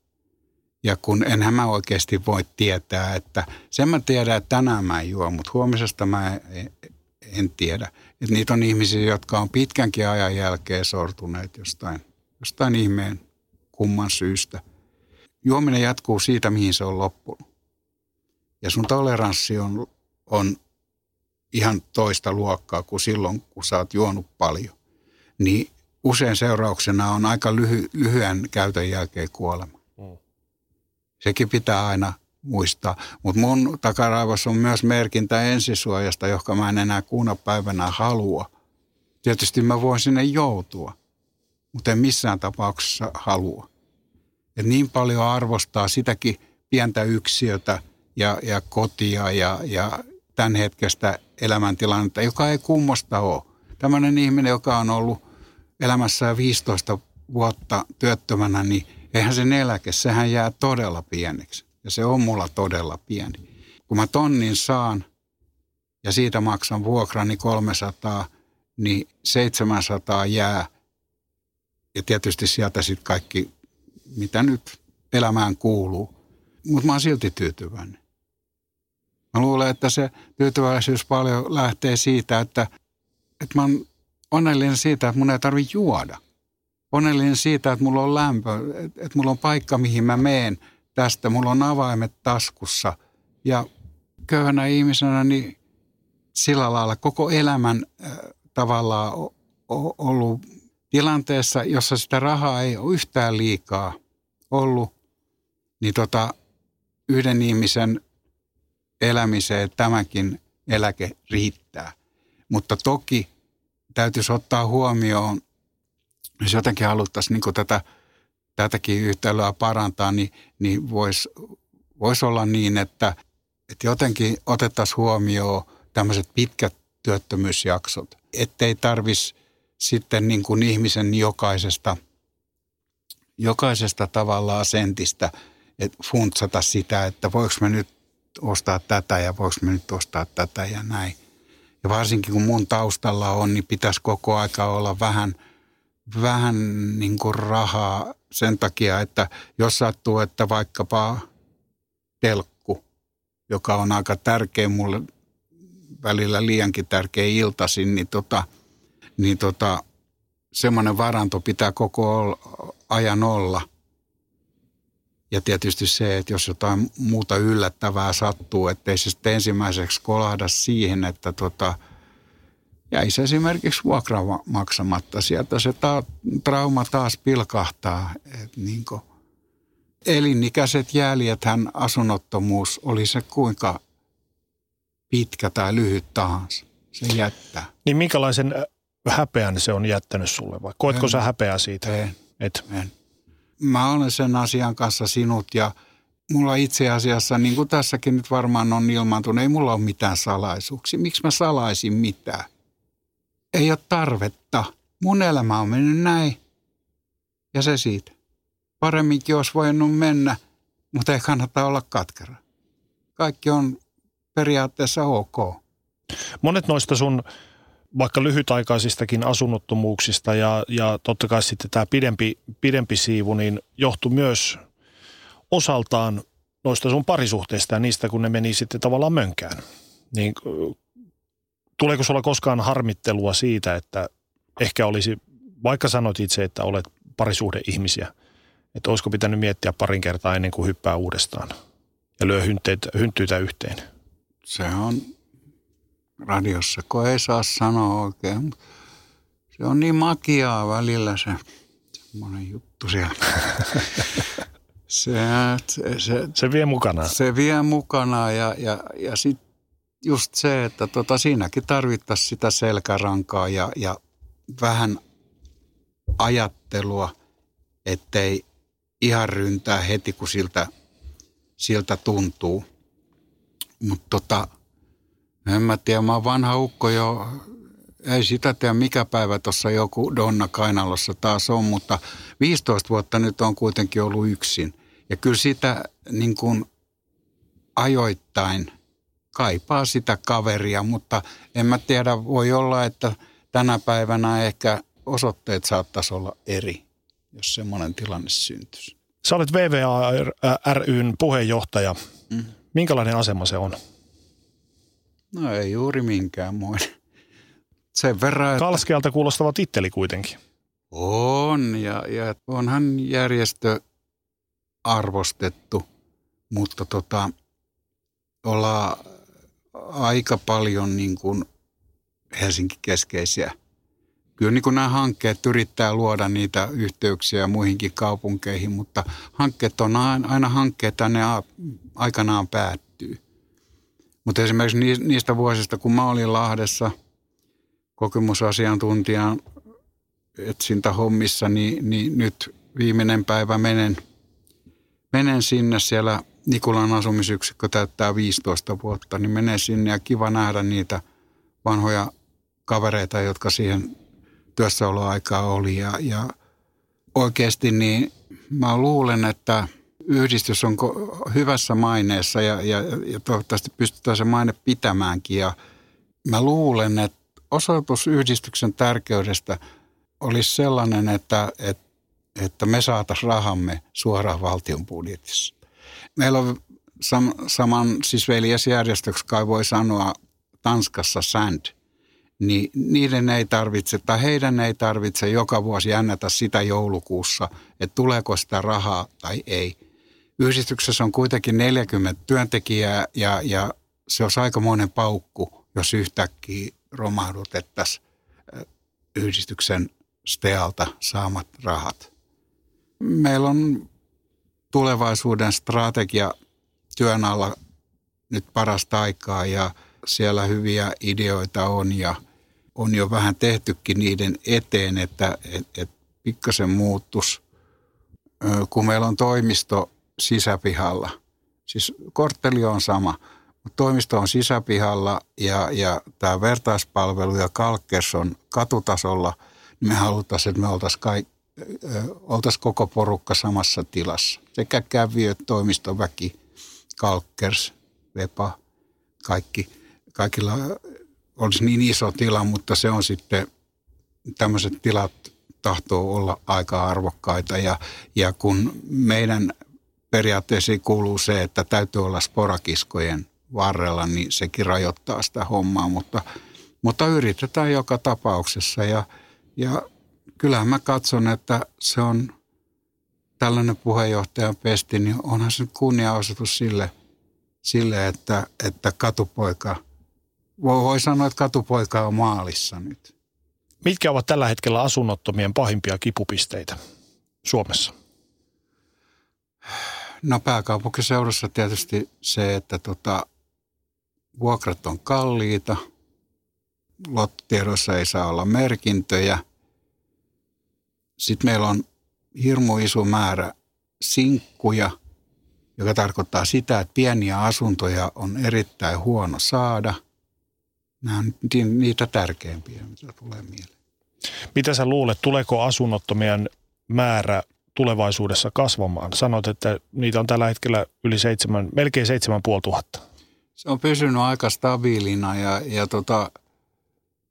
ja kun enhän mä oikeasti voi tietää, että sen mä tiedän, että tänään mä en juo, mutta huomisesta mä en, en tiedä. Että niitä on ihmisiä, jotka on pitkänkin ajan jälkeen sortuneet jostain, jostain ihmeen kumman syystä. Juominen jatkuu siitä, mihin se on loppunut. Ja sun toleranssi on, on ihan toista luokkaa kuin silloin, kun sä oot juonut paljon. Niin usein seurauksena on aika lyhy, lyhyen käytön jälkeen kuolema. Sekin pitää aina muistaa. Mutta mun takaraivossa on myös merkintä ensisuojasta, joka mä en enää kuuna päivänä halua. Tietysti mä voin sinne joutua, mutta en missään tapauksessa halua. Et niin paljon arvostaa sitäkin pientä yksiötä ja, ja kotia ja, ja tämän hetkestä elämäntilannetta, joka ei kummosta ole. Tämmöinen ihminen, joka on ollut elämässään 15 vuotta työttömänä, niin – eihän sen eläke, sehän jää todella pieneksi. Ja se on mulla todella pieni. Kun mä tonnin saan ja siitä maksan vuokrani 300, niin 700 jää. Ja tietysti sieltä sitten kaikki, mitä nyt elämään kuuluu. Mutta mä oon silti tyytyväinen. Mä luulen, että se tyytyväisyys paljon lähtee siitä, että, että mä oon onnellinen siitä, että mun ei tarvitse juoda – onnellinen siitä, että mulla on lämpö, että mulla on paikka, mihin mä meen tästä. Mulla on avaimet taskussa ja köyhänä ihmisenä niin sillä lailla koko elämän tavallaan ollut tilanteessa, jossa sitä rahaa ei ole yhtään liikaa ollut, niin tota, yhden ihmisen elämiseen tämäkin eläke riittää. Mutta toki täytyisi ottaa huomioon jos jotenkin haluttaisiin niin tätä, tätäkin yhtälöä parantaa, niin, niin voisi vois olla niin, että, että jotenkin otettaisiin huomioon tämmöiset pitkät työttömyysjaksot, ettei tarvitsisi sitten niin kuin ihmisen jokaisesta, jokaisesta tavallaan sentistä että funtsata sitä, että voiko me nyt ostaa tätä ja voiko me nyt ostaa tätä ja näin. Ja varsinkin kun mun taustalla on, niin pitäisi koko aika olla vähän, vähän niin kuin rahaa sen takia, että jos sattuu, että vaikkapa telkku, joka on aika tärkeä mulle, välillä liiankin tärkeä iltaisin, niin, tota, niin tota, semmoinen varanto pitää koko ajan olla. Ja tietysti se, että jos jotain muuta yllättävää sattuu, ettei se sitten ensimmäiseksi kolahda siihen, että tota, jäisi esimerkiksi vuokra maksamatta. Sieltä se ta- trauma taas pilkahtaa. Et niin elinikäiset jäljethän asunnottomuus oli se kuinka pitkä tai lyhyt tahansa. Se jättää. Niin minkälaisen häpeän se on jättänyt sulle vai koetko en, sä häpeää siitä? En, Et. en mä olen sen asian kanssa sinut ja mulla itse asiassa, niin kuin tässäkin nyt varmaan on ilmaantunut, ei mulla ole mitään salaisuuksia. Miksi mä salaisin mitään? Ei ole tarvetta. Mun elämä on mennyt näin ja se siitä. Paremminkin olisi voinut mennä, mutta ei kannata olla katkera. Kaikki on periaatteessa ok. Monet noista sun vaikka lyhytaikaisistakin asunnottomuuksista ja, ja totta kai sitten tämä pidempi, pidempi siivu, niin johtui myös osaltaan noista sun parisuhteista ja niistä, kun ne meni sitten tavallaan mönkään. Niin tuleeko sulla koskaan harmittelua siitä, että ehkä olisi, vaikka sanoit itse, että olet parisuhdeihmisiä, että olisiko pitänyt miettiä parin kertaa ennen kuin hyppää uudestaan ja lyö hynttyitä yhteen? Se on radiossa, kun ei saa sanoa oikein. Se on niin makiaa välillä se semmoinen juttu siellä. se, se, se, se vie mukana. Se vie mukana ja, ja, ja sitten just se, että tota, siinäkin tarvittaisiin sitä selkärankaa ja, ja vähän ajattelua, ettei ihan ryntää heti, kun siltä, siltä tuntuu. Mutta tota, en mä tiedä, mä oon vanha ukko jo, ei sitä tiedä mikä päivä tuossa joku Donna Kainalossa taas on, mutta 15 vuotta nyt on kuitenkin ollut yksin. Ja kyllä sitä niin kuin ajoittain kaipaa sitä kaveria, mutta en mä tiedä, voi olla, että tänä päivänä ehkä osoitteet saattaisi olla eri, jos semmoinen tilanne syntyisi. Sä olet VVA ryn puheenjohtaja. Mm. Minkälainen asema se on? No ei juuri minkään muun. Sen verran, että... Kalskealta kuulostava titteli kuitenkin. On, ja, ja onhan järjestö arvostettu, mutta tota, ollaan aika paljon niin kuin Helsinki-keskeisiä. Kyllä niin kuin nämä hankkeet yrittää luoda niitä yhteyksiä muihinkin kaupunkeihin, mutta hankkeet on aina, aina hankkeita, ne aikanaan päättyy. Mutta esimerkiksi niistä vuosista, kun mä olin Lahdessa kokemusasiantuntijan etsintä hommissa, niin, niin nyt viimeinen päivä menen, menen sinne siellä Nikulan asumisyksikkö täyttää 15 vuotta, niin menee sinne ja kiva nähdä niitä vanhoja kavereita, jotka siihen työssäoloaikaa oli. Ja, ja oikeasti niin mä luulen, että – yhdistys on hyvässä maineessa ja, ja, ja toivottavasti pystytään se maine pitämäänkin. Ja mä luulen, että osoitus yhdistyksen tärkeydestä olisi sellainen, että, että, että me saataisiin rahamme suoraan valtion budjetissa. Meillä on sam, saman, siis veljesjärjestöksi kai voi sanoa Tanskassa SAND – niin niiden ei tarvitse tai heidän ei tarvitse joka vuosi jännätä sitä joulukuussa, että tuleeko sitä rahaa tai ei – Yhdistyksessä on kuitenkin 40 työntekijää ja, ja se olisi aikamoinen paukku, jos yhtäkkiä romahdutettaisiin yhdistyksen stealta saamat rahat. Meillä on tulevaisuuden strategia työn alla nyt parasta aikaa ja siellä hyviä ideoita on ja on jo vähän tehtykin niiden eteen, että et, et pikkasen muuttus. Kun meillä on toimisto sisäpihalla. Siis kortteli on sama, Toimisto on sisäpihalla ja, ja tämä vertaispalvelu ja Kalkkers on katutasolla. Niin me haluttaisiin, että me oltaisiin oltaisiin koko porukka samassa tilassa. Sekä käviöt, toimistoväki, Kalkkers, Vepa, kaikki. Kaikilla olisi niin iso tila, mutta se on sitten, tämmöiset tilat tahtoo olla aika arvokkaita. Ja, ja kun meidän periaatteisiin kuuluu se, että täytyy olla sporakiskojen varrella, niin sekin rajoittaa sitä hommaa, mutta, mutta yritetään joka tapauksessa. Ja, ja kyllähän mä katson, että se on tällainen puheenjohtajan pesti, niin onhan se kunniaosoitus sille, sille että, että katupoika, voi, voi sanoa, että katupoika on maalissa nyt. Mitkä ovat tällä hetkellä asunnottomien pahimpia kipupisteitä Suomessa? No pääkaupunkiseudussa tietysti se, että tota, vuokrat on kalliita, lottotiedoissa ei saa olla merkintöjä. Sitten meillä on hirmu iso määrä sinkkuja, joka tarkoittaa sitä, että pieniä asuntoja on erittäin huono saada. Nämä on niitä tärkeimpiä, mitä tulee mieleen. Mitä sä luulet, tuleeko asunnottomien määrä tulevaisuudessa kasvamaan? Sanot, että niitä on tällä hetkellä yli seitsemän, melkein seitsemän tuhatta. Se on pysynyt aika stabiilina ja, ja tota,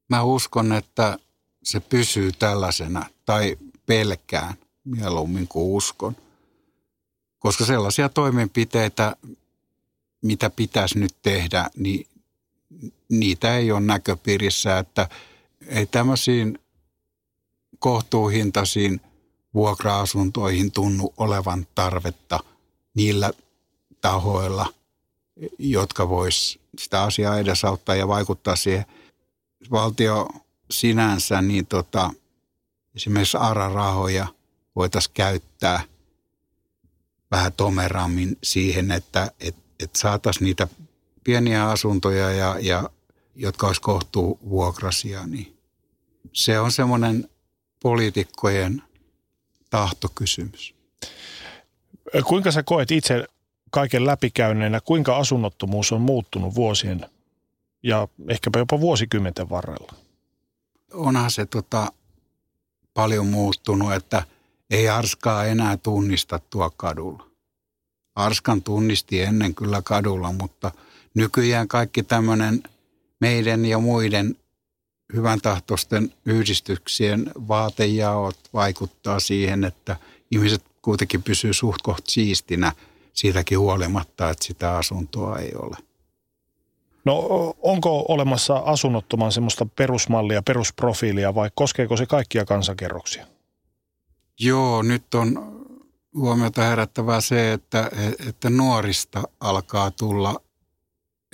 mä uskon, että se pysyy tällaisena tai pelkään mieluummin kuin uskon. Koska sellaisia toimenpiteitä, mitä pitäisi nyt tehdä, niin niitä ei ole näköpiirissä, että ei tämmöisiin kohtuuhintaisiin vuokra-asuntoihin tunnu olevan tarvetta niillä tahoilla, jotka vois sitä asiaa edesauttaa ja vaikuttaa siihen. Valtio sinänsä, niin tota, esimerkiksi ARA-rahoja voitaisiin käyttää vähän tomerammin siihen, että et, et saataisiin niitä pieniä asuntoja, ja, ja, jotka olisi kohtuu vuokrasia, niin se on semmoinen poliitikkojen tahtokysymys. Kuinka sä koet itse kaiken läpikäyneenä, kuinka asunnottomuus on muuttunut vuosien ja ehkäpä jopa vuosikymmenten varrella? Onhan se tota, paljon muuttunut, että ei Arskaa enää tunnista tuo kadulla. Arskan tunnisti ennen kyllä kadulla, mutta nykyään kaikki tämmöinen meidän ja muiden hyvän tahtoisten yhdistyksien vaatejaot vaikuttaa siihen, että ihmiset kuitenkin pysyy suht koht siistinä siitäkin huolimatta, että sitä asuntoa ei ole. No onko olemassa asunnottoman semmoista perusmallia, perusprofiilia vai koskeeko se kaikkia kansakerroksia? Joo, nyt on huomiota herättävää se, että, että nuorista alkaa tulla,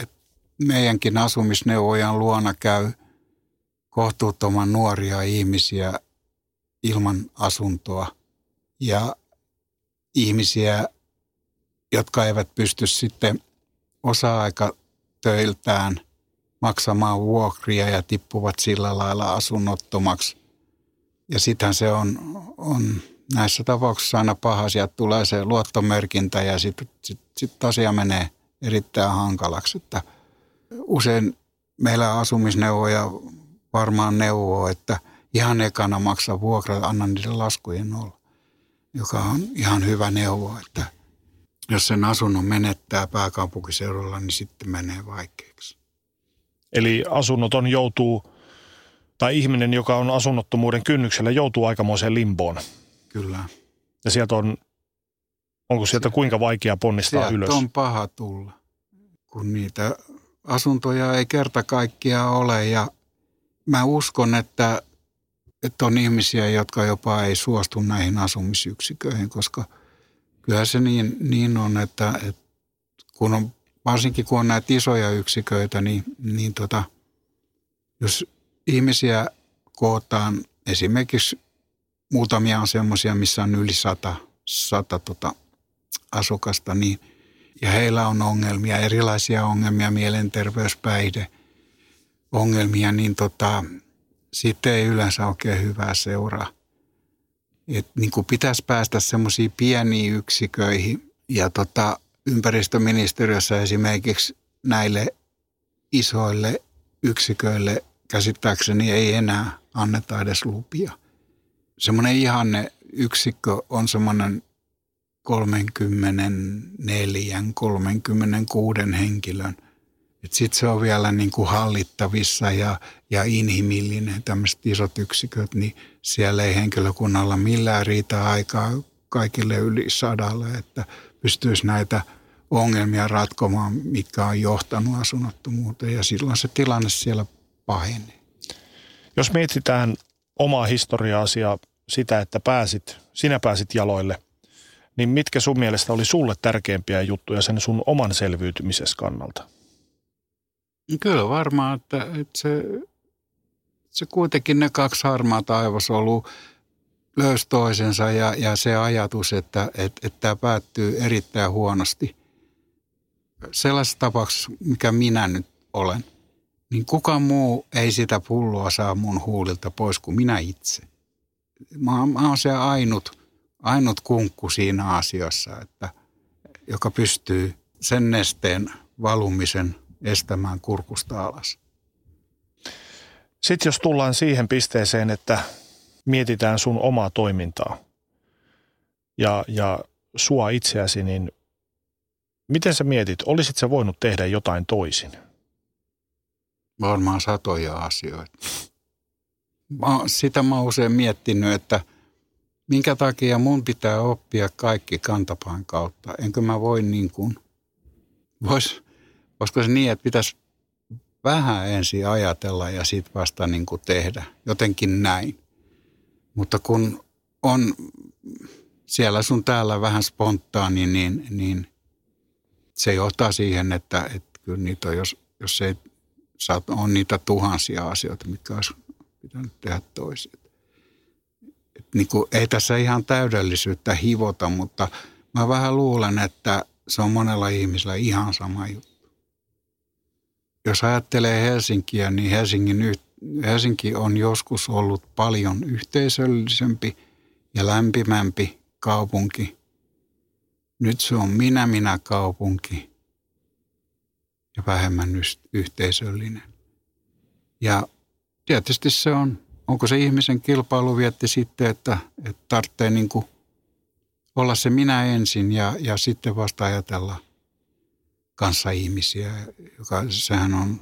että meidänkin asumisneuvojan luona käy – kohtuuttoman nuoria ihmisiä ilman asuntoa ja ihmisiä, jotka eivät pysty sitten osa-aikatöiltään maksamaan vuokria ja tippuvat sillä lailla asunnottomaksi. Ja sittenhän se on, on näissä tapauksissa aina paha. Sieltä tulee se luottomerkintä ja sitten sit, sit asia menee erittäin hankalaksi. Että usein meillä asumisneuvoja varmaan neuvoo, että ihan ekana maksa vuokra, anna niiden laskujen olla. Joka on ihan hyvä neuvo, että jos sen asunnon menettää pääkaupunkiseudulla, niin sitten menee vaikeaksi. Eli asunnoton joutuu, tai ihminen, joka on asunnottomuuden kynnyksellä, joutuu aikamoiseen limboon. Kyllä. Ja sieltä on, onko sieltä kuinka vaikea ponnistaa sieltä ylös? on paha tulla, kun niitä asuntoja ei kerta kaikkiaan ole ja mä uskon, että, että on ihmisiä, jotka jopa ei suostu näihin asumisyksiköihin, koska kyllä se niin, niin on, että, että kun on, varsinkin kun on näitä isoja yksiköitä, niin, niin tota, jos ihmisiä kootaan, esimerkiksi muutamia on semmoisia, missä on yli sata, sata tota, asukasta, niin, ja heillä on ongelmia, erilaisia ongelmia, mielenterveyspäihde, ongelmia, niin tota, siitä ei yleensä oikein hyvää seuraa. Et niin kuin pitäisi päästä semmoisiin pieniin yksiköihin ja tota, ympäristöministeriössä esimerkiksi näille isoille yksiköille käsittääkseni ei enää anneta edes lupia. Semmoinen ihanne yksikkö on semmoinen 34, 36 henkilön. Sitten se on vielä niin kuin hallittavissa ja, ja inhimillinen, tämmöiset isot yksiköt, niin siellä ei henkilökunnalla millään riitä aikaa kaikille yli sadalle, että pystyisi näitä ongelmia ratkomaan, mitkä on johtanut asunnottomuuteen ja silloin se tilanne siellä pahenee. Jos mietitään omaa historiaasi ja sitä, että pääsit, sinä pääsit jaloille, niin mitkä sun mielestä oli sulle tärkeimpiä juttuja sen sun oman selviytymisessä kannalta? Kyllä varmaan, että, että se, se kuitenkin ne kaksi harmaata aivosolua löysi toisensa ja, ja se ajatus, että, että, että tämä päättyy erittäin huonosti. Sellaisessa tapauksessa, mikä minä nyt olen, niin kuka muu ei sitä pulloa saa mun huulilta pois kuin minä itse. Mä, mä oon se ainut, ainut kunkku siinä asiassa, että, joka pystyy sen nesteen valumisen estämään kurkusta alas. Sitten jos tullaan siihen pisteeseen, että mietitään sun omaa toimintaa ja, ja sua itseäsi, niin miten sä mietit, olisit sä voinut tehdä jotain toisin? Varmaan satoja asioita. Mä, sitä mä oon usein miettinyt, että minkä takia mun pitää oppia kaikki kantapaan kautta. Enkö mä voi niin kuin, vois, voisiko se niin, että pitäisi vähän ensin ajatella ja sitten vasta niin kuin tehdä. Jotenkin näin. Mutta kun on siellä sun täällä vähän spontaani, niin, niin se johtaa siihen, että, että kyllä niitä on, jos, jos ei on niitä tuhansia asioita, mitkä olisi pitänyt tehdä toisin. Et niin kuin, ei tässä ihan täydellisyyttä hivota, mutta mä vähän luulen, että se on monella ihmisellä ihan sama juttu. Jos ajattelee Helsinkiä, niin Helsingin, Helsinki on joskus ollut paljon yhteisöllisempi ja lämpimämpi kaupunki. Nyt se on minä-minä kaupunki ja vähemmän yhteisöllinen. Ja tietysti se on, onko se ihmisen kilpailuvietti sitten, että, että tarvitsee niin olla se minä ensin ja, ja sitten vasta ajatella kanssa ihmisiä, joka sehän on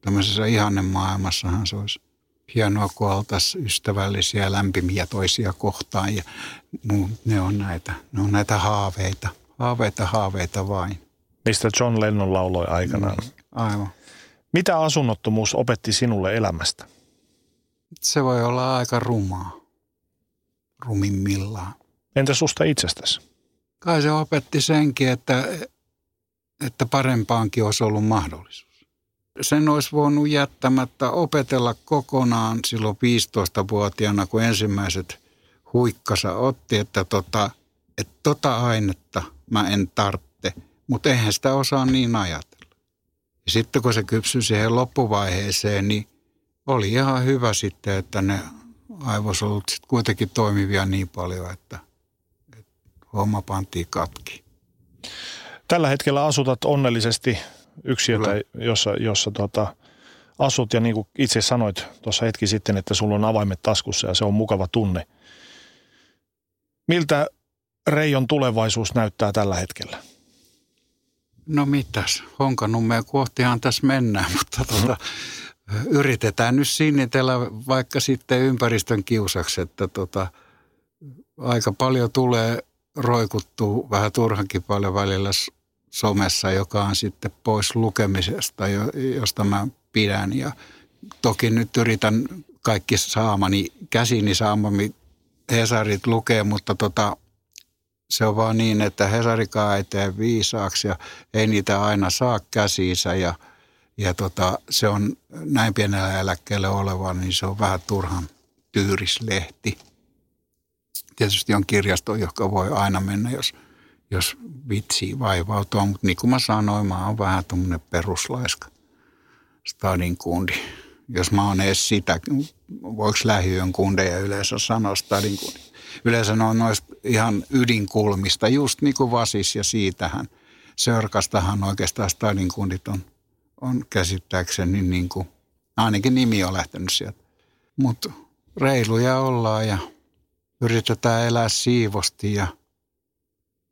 tämmöisessä ihannemaailmassahan se olisi hienoa, kun oltaisiin ystävällisiä ja lämpimiä toisia kohtaan ja ne on näitä, ne on näitä haaveita, haaveita, haaveita vain mistä John Lennon lauloi aikanaan. Mm, aivan. Mitä asunnottomuus opetti sinulle elämästä? Se voi olla aika rumaa, rumimmillaan. Entä susta itsestäsi? Kai se opetti senkin, että, että parempaankin olisi ollut mahdollisuus. Sen olisi voinut jättämättä opetella kokonaan silloin 15-vuotiaana, kun ensimmäiset huikkasa otti, että tota, että tota ainetta mä en tarvitse mutta eihän sitä osaa niin ajatella. Ja sitten kun se kypsyi siihen loppuvaiheeseen, niin oli ihan hyvä sitten, että ne aivosolut sitten kuitenkin toimivia niin paljon, että, että homma pantiin katki. Tällä hetkellä asutat onnellisesti yksiötä, Kyllä. jossa, jossa tota, asut ja niin kuin itse sanoit tuossa hetki sitten, että sulla on avaimet taskussa ja se on mukava tunne. Miltä Reijon tulevaisuus näyttää tällä hetkellä? No mitäs, Honkanummea kohtihan tässä mennään, mutta tuota, yritetään nyt sinnitellä vaikka sitten ympäristön kiusaksi, että tota, aika paljon tulee roikuttua vähän turhankin paljon välillä somessa, joka on sitten pois lukemisesta, josta mä pidän. Ja toki nyt yritän kaikki saamani, käsini saamani Hesarit lukee, mutta tota, se on vaan niin, että Hesarikaan ei tee viisaaksi ja ei niitä aina saa käsiinsä ja, ja tota, se on näin pienellä eläkkeellä oleva, niin se on vähän turhan tyyrislehti. Tietysti on kirjasto, joka voi aina mennä, jos, jos vitsi vaivautua, mutta niin kuin mä sanoin, mä oon vähän tuommoinen peruslaiska stadin kundi. Jos mä oon edes sitä, voiko lähiön kundeja yleensä sanoa stadin kundi? yleensä ne on noista ihan ydinkulmista, just niin kuin Vasis ja siitähän. Sörkastahan oikeastaan stadin kundit on on käsittääkseni niin kuin, ainakin nimi on lähtenyt sieltä. Mutta reiluja ollaan ja yritetään elää siivosti ja